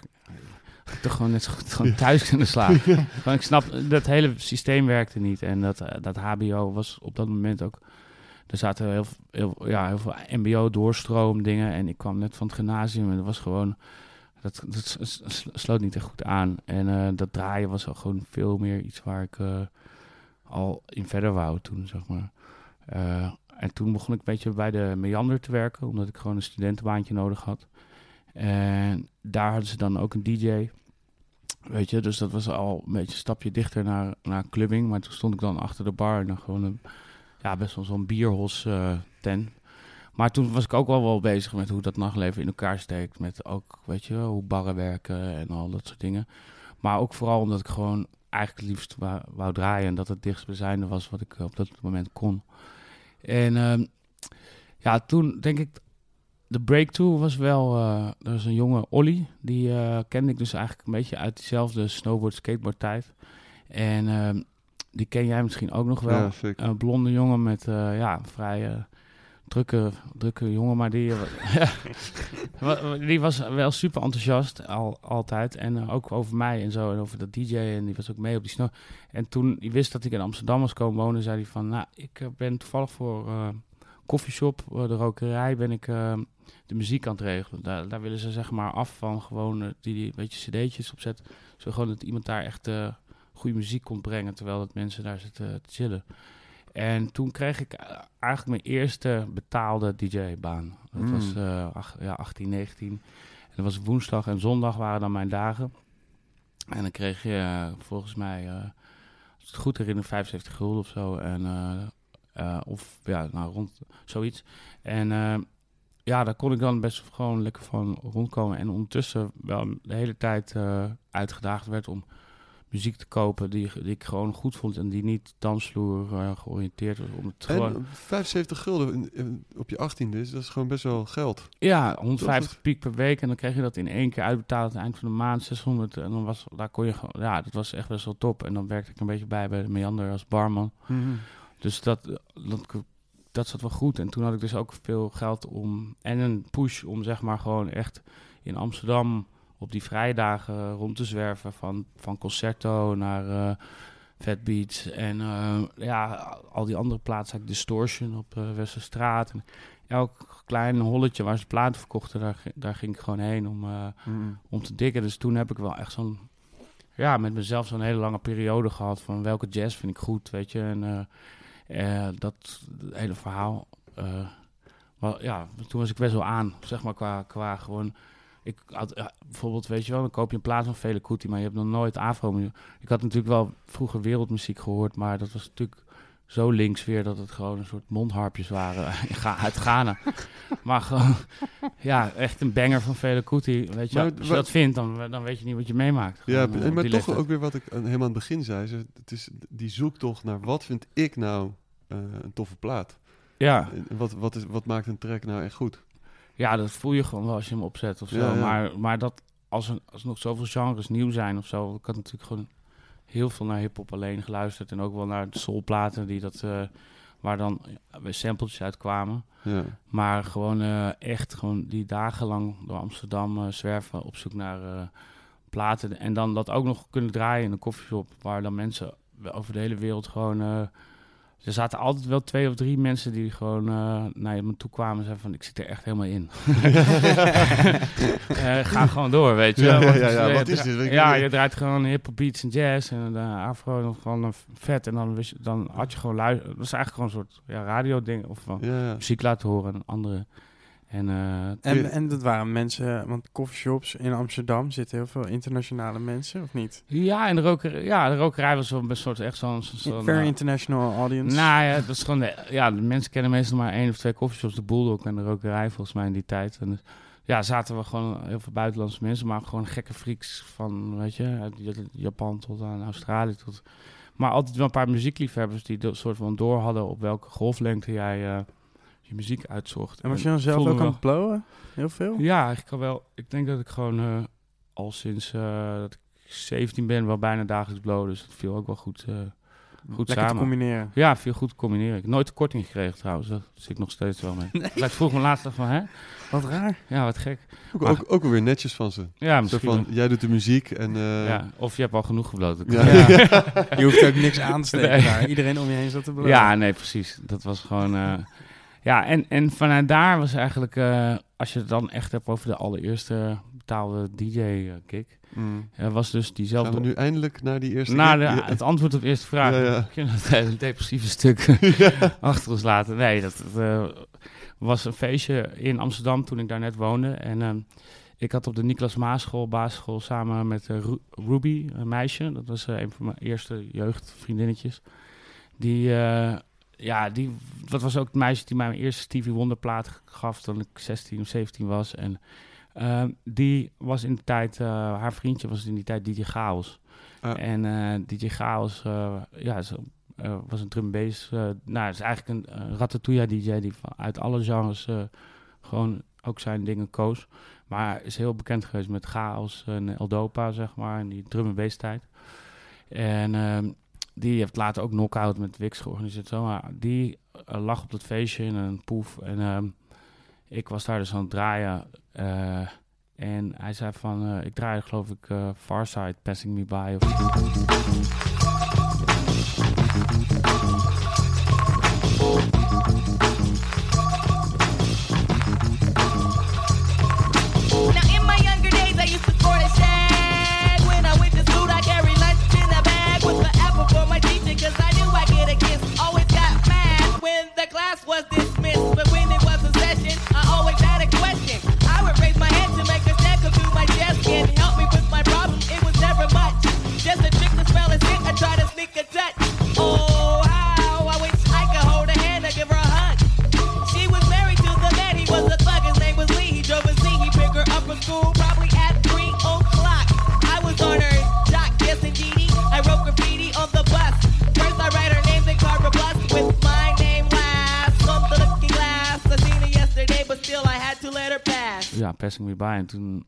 toch gewoon net zo goed gewoon thuis kunnen slapen. Gewoon, ik snap, dat hele systeem werkte niet. En dat, dat HBO was op dat moment ook, er zaten heel, heel, ja, heel veel mbo-doorstroomdingen. En ik kwam net van het gymnasium en dat was gewoon, dat, dat sloot niet echt goed aan. En eh, dat draaien was al gewoon veel meer iets waar ik eh, al in verder wou toen, zeg maar. Eh, en toen begon ik een beetje bij de Meander te werken, omdat ik gewoon een studentenbaantje nodig had. En daar hadden ze dan ook een DJ. Weet je, dus dat was al een beetje een stapje dichter naar, naar clubbing. Maar toen stond ik dan achter de bar en dan gewoon een, ja, best wel zo'n bierhos eh tent. Maar toen was ik ook wel wel bezig met hoe dat nachtleven in elkaar steekt. Met ook, weet je, hoe barren werken en al dat soort dingen. Maar ook vooral omdat ik gewoon eigenlijk liefst wou, wou draaien. En dat het dichtstbijzijnde was wat ik op dat moment kon. En ehm, ja, toen denk ik de breakthrough was wel, eh er was een jonge Olly, die eh, kende ik dus eigenlijk een beetje uit diezelfde snowboard skateboard tijd. En ehm, die ken jij misschien ook nog wel. Ja. Een blonde jongen met eh, ja, vrij eh, drukke, drukke jongen, maar die, eh, die was wel super enthousiast al, altijd. En ook over mij en zo, en over dat DJ. En die was ook mee op die snow. En toen hij wist dat ik in Amsterdam was komen wonen, zei hij van... Nou, ik ben toevallig voor koffieshop, de rokerij, ben ik de muziek aan het regelen. Daar, daar willen ze zeg maar af van gewoon die, die beetje cd'tjes opzet. Zo gewoon dat iemand daar echt goede muziek kon brengen, terwijl dat mensen daar zitten te chillen. En toen kreeg ik eh, eigenlijk mijn eerste betaalde DJ-baan. Dat Mm. was eh, ach- ja, 18, 19. En dat was woensdag en zondag waren dan mijn dagen. En dan kreeg je eh, volgens mij, eh, als het goed herinner, 75 gulden of zo. En, eh, eh, of ja, nou rond zoiets. En eh, ja, daar kon ik dan best gewoon lekker van rondkomen. En ondertussen wel de hele tijd eh, uitgedaagd werd om muziek te kopen die, die ik gewoon goed vond en die niet dansvloer eh, georiënteerd was. Om het gewoon, En 75 gulden in- in- op je 18e, is dat is gewoon best wel geld. ja, 150 Dat piek per week en dan kreeg je dat in één keer uitbetaald aan het eind van de maand, 600. En dan was, daar kon je gewoon, ja, dat was echt best wel top. En dan werkte ik een beetje bij bij de Meander als barman. Dus dat, eh, dat, dat zat wel goed. En toen had ik dus ook veel geld om. En een push om zeg maar gewoon echt in Amsterdam op die vrijdagen rond te zwerven. Van, van Concerto naar eh Fat Beats. En eh, ja, al die andere plaatsen. Distortion op eh Westerstraat. En elk klein holletje waar ze platen verkochten, daar, daar ging ik gewoon heen om, eh, om te dikken. Dus toen heb ik wel echt zo'n, ja, met mezelf zo'n hele lange periode gehad van welke jazz vind ik goed, weet je. En dat hele verhaal, wel, ja, toen was ik best wel aan, zeg maar, qua, qua gewoon... Ik had ja, bijvoorbeeld, weet je wel, dan koop je een plaats van Fele Kuti, maar je hebt nog nooit afro -muziek. Ik had natuurlijk wel vroeger wereldmuziek gehoord, maar dat was natuurlijk zo links weer dat het gewoon een soort mondharpjes waren uit Ghana. maar gewoon, ja, echt een banger van Fele Kuti. Weet je, Maar als je dat vindt, dan, dan weet je niet wat je meemaakt. Ja, Gewoon, eh, en op maar die toch leeftijd. ook weer wat ik aan- helemaal aan het begin zei. Ze, het is die zoektocht naar wat vind ik nou eh, een toffe plaat. Ja, wat, wat, is, wat maakt een track nou echt goed? Ja, dat voel je gewoon wel als je hem opzet of zo. Ja, ja. Maar, maar dat als er, als nog zoveel genres nieuw zijn of zo. Ik had natuurlijk gewoon heel veel naar hip-hop alleen geluisterd. En ook wel naar de soulplaten die dat, eh, waar dan weer sampletjes uitkwamen. Ja. Maar gewoon eh, echt gewoon die dagenlang door Amsterdam eh, zwerven op zoek naar platen. En dan dat ook nog kunnen draaien in een koffieshop. Waar dan mensen over de hele wereld gewoon... er zaten altijd wel twee of drie mensen die gewoon eh, naar me toe kwamen en zeiden van... Ik zit er echt helemaal in. Eh, ga gewoon door, weet je. Ja, ja, Want, ja, ja, wat is dit? Ja, je draait gewoon hip-hop beats en jazz en de afro nog van een vet. En dan, wist je, dan had je gewoon luisteren. Dat was eigenlijk gewoon een soort ja, radio-ding of van Ja, ja. muziek laten horen aan anderen. En, eh, En, en dat waren mensen, want coffeeshops in Amsterdam zitten heel veel internationale mensen, of niet? ja, en de rokerij, ja, de rokerij was wel een soort echt zo'n... zo- Very eh, international audience. nou ja, dat is gewoon... De, ja, de mensen kennen meestal maar één of twee koffieshops. De Bulldog en de rokerij volgens mij in die tijd. En dus, ja, zaten we gewoon heel veel buitenlandse mensen. Maar gewoon gekke freaks van, weet je, uit Japan tot aan Australië. Tot, maar altijd wel een paar muziekliefhebbers die een soort van door hadden op welke golflengte jij eh, je muziek uitzocht. En was je dan zelf ook aan het blowen? Heel veel? Ja, ik kan wel. Ik denk dat ik gewoon eh, al sinds eh, dat ik 17 ben wel bijna dagelijks blow. Dus dat viel ook wel goed, eh, goed Lekker te samen. combineren. Ja, viel goed te combineren. Ik heb nooit de korting gekregen trouwens. Daar zit ik nog steeds wel mee. Ik vroeg me laatst af van, hè? Wat raar. Ja, wat gek. Ook, Maar- ook, ook alweer netjes van ze. Ja, Zo misschien. van, jij doet de muziek en... eh, ja, of je hebt al genoeg gebloten. Ja. Ja. Je hoeft ook niks aan te steken Nee. daar. Iedereen om je heen zat te blowen. ja, nee, precies. Dat was gewoon... eh, ja, en, en vanuit daar was eigenlijk... eh, als je het dan echt hebt over de allereerste betaalde DJ-gig... mm. was dus diezelfde... Gaan we nu eindelijk naar die eerste... Na de, Ja. het antwoord op de eerste vraag. Ja, ja. We het hele depressieve stuk achter ons laten? Nee, dat, dat, eh, was een feestje in Amsterdam toen ik daar net woonde. En ehm, ik had op de Niklas Maaschool, basisschool, samen met eh, Ru- Ruby, een meisje. Dat was eh, een van mijn eerste jeugdvriendinnetjes. Die, eh, ja, die, dat was ook het meisje die mij mijn eerste Stevie Wonder plaat gaf toen ik 16 of 17 was. En ehm, die was in de tijd, eh, haar vriendje was in die tijd DJ Chaos. Ah. En eh DJ Chaos, eh, ja, zo, was een drum bass. eh, nou, het is eigenlijk een ratatouille DJ die van, uit alle genres gewoon ook zijn dingen koos. Maar is heel bekend geweest met Chaos en Eldopa, zeg maar, en die drum en bass tijd. En ehm, die heeft later ook Knockout met Wix georganiseerd. Zo, maar die eh, lag op dat feestje in een poef. En ehm, ik was daar dus aan het draaien. eh, en hij zei van, eh, ik draai geloof ik Farside Passing Me By. Of ja, Passing Me By. En toen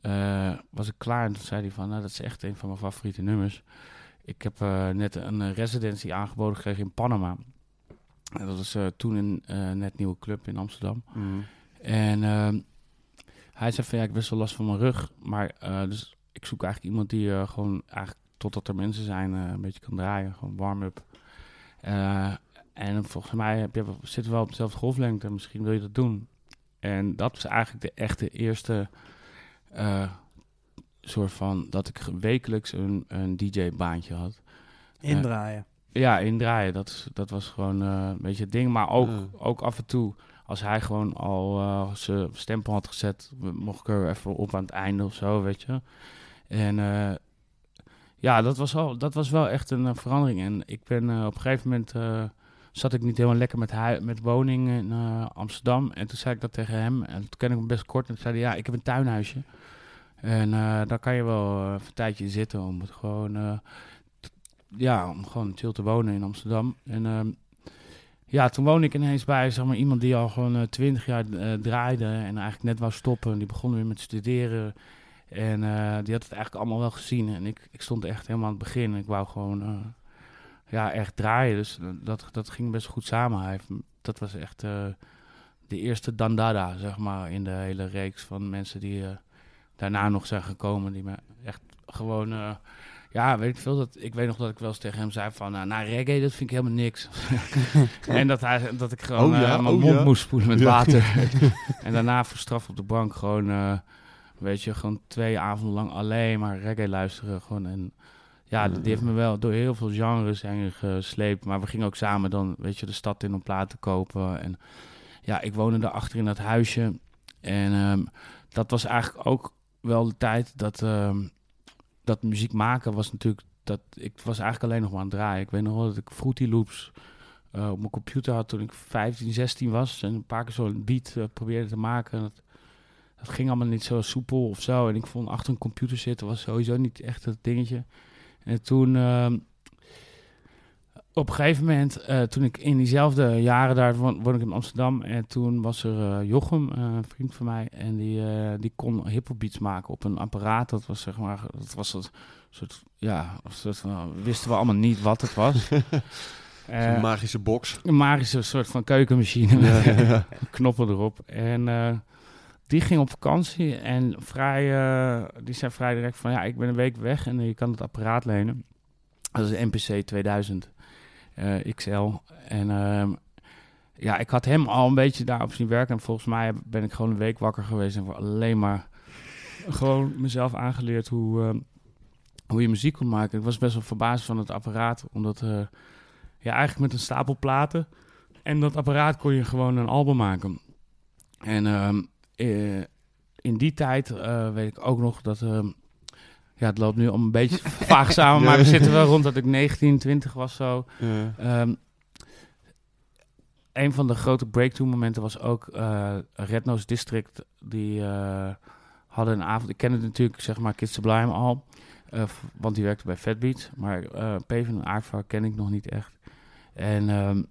eh, was ik klaar en toen zei hij van, nou, dat is echt een van mijn favoriete nummers. Ik heb eh, net een residency aangeboden gekregen in Panama. En dat was eh, toen een net nieuwe club in Amsterdam. En ehm, hij zei van, ja, ik heb best wel last van mijn rug. Maar dus ik zoek eigenlijk iemand die gewoon eigenlijk totdat er mensen zijn een beetje kan draaien. Gewoon warm-up. En volgens mij heb je, zitten we wel op dezelfde golflengte. Misschien wil je dat doen. En dat was eigenlijk de echte eerste eh, soort van dat ik wekelijks een, een DJ-baantje had. Indraaien. Ja, indraaien. Dat, dat was gewoon eh, een beetje het ding. Maar ook, Ja. ook af en toe, als hij gewoon al eh, zijn stempel had gezet, mocht ik er even op aan het einde of zo, weet je. En eh, ja, dat was, al, dat was wel echt een eh, verandering. En ik ben eh, op een gegeven moment, eh, zat ik niet helemaal lekker met, hui- met woning in Amsterdam. En toen zei ik dat tegen hem. En toen ken ik hem best kort. En toen zei hij, ja, ik heb een tuinhuisje. En eh, daar kan je wel eh, een tijdje zitten om het gewoon... eh, ja, om gewoon chill te wonen in Amsterdam. En ehm, ja, toen woonde ik ineens bij zeg maar, iemand die al gewoon twintig jaar draaide en eigenlijk net wou stoppen. Die begon weer met studeren. En die had het eigenlijk allemaal wel gezien. En ik, ik stond echt helemaal aan het begin. Ik wou gewoon ja, echt draaien. Dus dat, dat ging best goed samen. Hij heeft, dat was echt eh, de eerste Dandada, zeg maar, in de hele reeks van mensen die eh, daarna nog zijn gekomen. Die me echt gewoon... eh, ja, weet ik veel. Dat, ik weet nog dat ik wel eens tegen hem zei van... nou, reggae, dat vind ik helemaal niks. en dat, hij, dat ik gewoon Oh ja, mijn oh mond ja. moest spoelen met Ja. water. en daarna voor straf op de bank gewoon... weet je, gewoon twee avonden lang alleen maar reggae luisteren. Gewoon en ja, die heeft me wel door heel veel genres heen gesleept. Maar we gingen ook samen dan, weet je, de stad in om platen te kopen. En ja, ik woonde daarachter in dat huisje. En ehm, dat was eigenlijk ook wel de tijd dat, ehm, dat muziek maken was natuurlijk... Dat, ik was eigenlijk alleen nog maar aan het draaien. Ik weet nog wel dat ik Fruity Loops eh, op mijn computer had toen ik 15, 16 was. En een paar keer zo'n beat eh, probeerde te maken. Dat, dat ging allemaal niet zo soepel of zo. En ik vond achter een computer zitten was sowieso niet echt het dingetje. En toen, ehm, op een gegeven moment, eh, toen ik in diezelfde jaren daar woon, woon ik in Amsterdam. En toen was er eh, Jochem, eh, een vriend van mij. En die, die kon hiphopbeats maken op een apparaat. Dat was zeg maar, dat was een soort, ja, een soort van, wisten we allemaal niet wat het was. Eh, magische box. een magische soort van keukenmachine Ja, met ja, ja. knoppen erop. En die ging op vakantie en vrij, eh, die zei vrij direct van ja, ik ben een week weg en je kan het apparaat lenen. Dat is een NPC 2000 eh, XL. En ehm, ja, ik had hem al een beetje daarop zien werken. En volgens mij ben ik gewoon een week wakker geweest en voor alleen maar gewoon mezelf aangeleerd hoe, ehm, hoe je muziek kon maken. Ik was best wel verbaasd van het apparaat, omdat eh, ja, eigenlijk met een stapel platen en dat apparaat kon je gewoon een album maken. En eh, in die tijd eh, weet ik ook nog dat. ehm, ja, het loopt nu al een beetje vaag samen, maar we zitten wel rond dat ik 19, 20 was zo. Ja. Ehm, een van de grote breakthrough momenten was ook eh Red Nose District. Die hadden een avond. Ik kende natuurlijk zeg maar Kids Sublime al. want die werkte bij Fat Beats. Maar Peven en Aardvark ken ik nog niet echt. En ehm,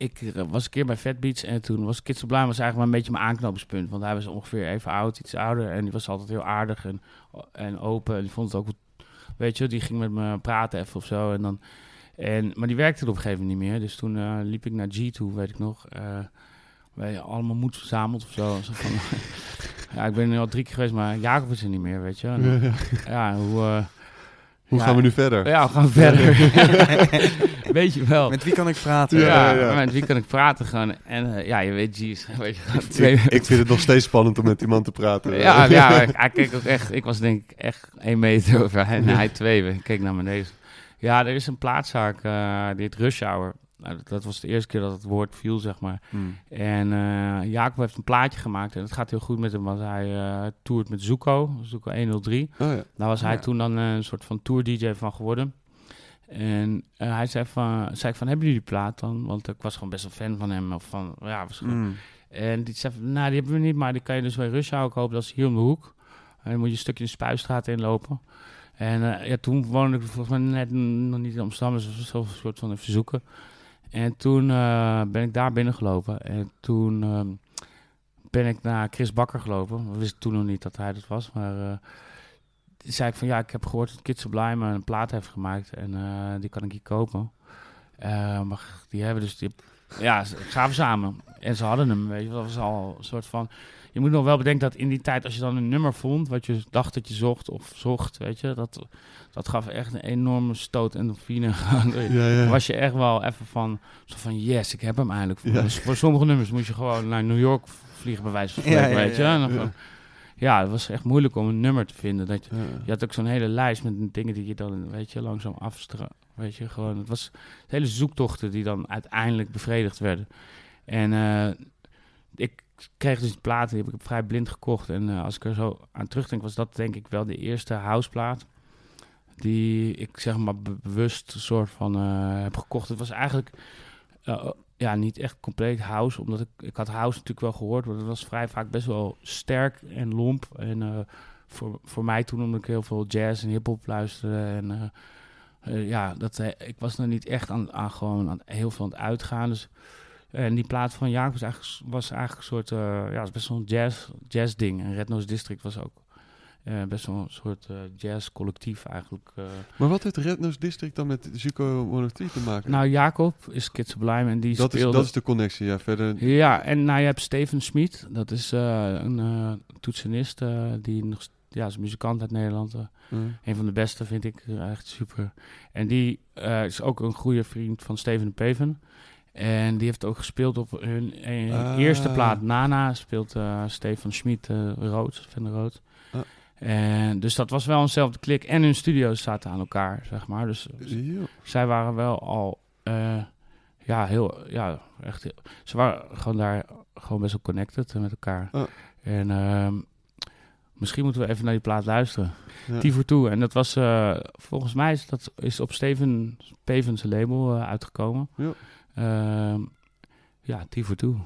ik eh, was een keer bij Fat en toen was Kids Sublime was eigenlijk maar een beetje mijn aanknopingspunt. Want hij was ongeveer even oud, iets ouder. En die was altijd heel aardig en, en open. En die vond het ook, weet je, die ging met me praten even of zo. En dan, en, maar die werkte er op een gegeven moment niet meer. Dus toen eh, liep ik naar G toe, weet ik nog. eh wij allemaal moed verzameld of zo. Zo van, ja, ik ben nu al drie keer geweest, maar Jacob is er niet meer, weet je. En, Ja, hoe... Hoe ja, gaan we nu verder? Ja, we gaan verder. weet je wel. Met wie kan ik praten? Ja, Ja, ja. met wie kan ik praten gewoon. En eh, ja, je weet, G's. Weet je, twee- Ik, ik vind het nog steeds spannend om met iemand te praten. ja, ja, hij keek ook echt. Ik was denk ik echt één meter over en hij twee. Ik keek naar beneden. Ja, er is een plaatszaak, eh die heet Rush Hour. Nou, dat, dat was de eerste keer dat het woord viel, zeg maar. Hmm. En eh, Jacob heeft een plaatje gemaakt en het gaat heel goed met hem, want hij eh toert met Zuko, Zuko 103. Oh, ja. Daar was hij Ja. toen dan een soort van tour DJ van geworden. En eh, hij zei van, zei ik van, hebben jullie die plaat dan? Want ik was gewoon best wel fan van hem. Of van, ja, Hmm. En die zei van, nou, die hebben we niet, maar die kan je dus bij Rush Hour kopen. Dat is hier om de hoek. En dan moet je een stukje de Spuistraat inlopen. En eh, ja, toen woonde ik volgens mij net nog niet in Amsterdam, dus was zo een soort van even zoeken. En toen eh, ben ik daar binnengelopen. En toen ehm, ben ik naar Chris Bakker gelopen. We wisten toen nog niet dat hij dat was, maar... zei ik van ja, ik heb gehoord dat Kids Sublime een plaat heeft gemaakt en eh, die kan ik hier kopen. Eh, maar die hebben dus, die, ja, ze gaven samen. En ze hadden hem, weet je, dat was al een soort van... Je moet nog wel bedenken dat in die tijd, als je dan een nummer vond, wat je dacht dat je zocht of zocht, weet je, dat, dat gaf echt een enorme stoot endorfine. Ja, ja. Was je echt wel even van, zo van yes, ik heb hem eindelijk. Ja. Dus voor sommige nummers moest je gewoon naar New York vliegen, bij wijze van spreken, weet je. ja. En dan Ja. het was echt moeilijk om een nummer te vinden. Dat je, had ook zo'n hele lijst met dingen die je dan, weet je, langzaam afstra... Weet je, gewoon, het was hele zoektochten die dan uiteindelijk bevredigd werden. En eh, ik kreeg dus die platen, die heb ik vrij blind gekocht. En eh, als ik er zo aan terugdenk, was dat denk ik wel de eerste houseplaat die ik zeg maar be- bewust een soort van eh, heb gekocht. Het was eigenlijk ja, niet echt compleet house, omdat ik, ik had house natuurlijk wel gehoord, maar het was vrij vaak best wel sterk en lomp. En eh, voor, voor mij toen, omdat ik heel veel jazz en hip-hop luisterde en... eh, eh, ja, dat, ik was nog niet echt aan, gewoon aan, heel veel aan het uitgaan. Dus, en die plaat van Jacob was eigenlijk, was eigenlijk een soort, ja, was best wel een jazz, jazz ding. En Red Nose District was ook eh, best wel een soort eh, jazz collectief eigenlijk. eh. Maar wat heeft Red Nose District dan met Zuko 103 te maken? Nou, Jacob is Kid Sublime en die dat, is, speelde... dat is de connectie, ja. Verder... Ja, en nou, je hebt Steven Smit. Dat is eh, een eh, toetsenist eh, die nog... Ja, is een muzikant uit Nederland. eh. Een van de beste vind ik eh, echt super. En die eh, is ook een goede vriend van Steven de Peven. En die heeft ook gespeeld op hun eh, Ah. eerste plaat. Nana speelt eh Stefan Schmid uh, Rood, van de Rood. En dus dat was wel eenzelfde klik. En hun studio's zaten aan elkaar, zeg maar. Dus Ja. zij waren wel al, eh, ja, heel, ja, echt, heel- ze waren gewoon daar gewoon best wel connected met elkaar. En ehm, misschien moeten we even naar die plaat luisteren. Ja. Die voor toe. En dat was, eh, volgens mij is dat is op Steven Pevens label eh, uitgekomen. Ja. Ehm, ja, die voor toe.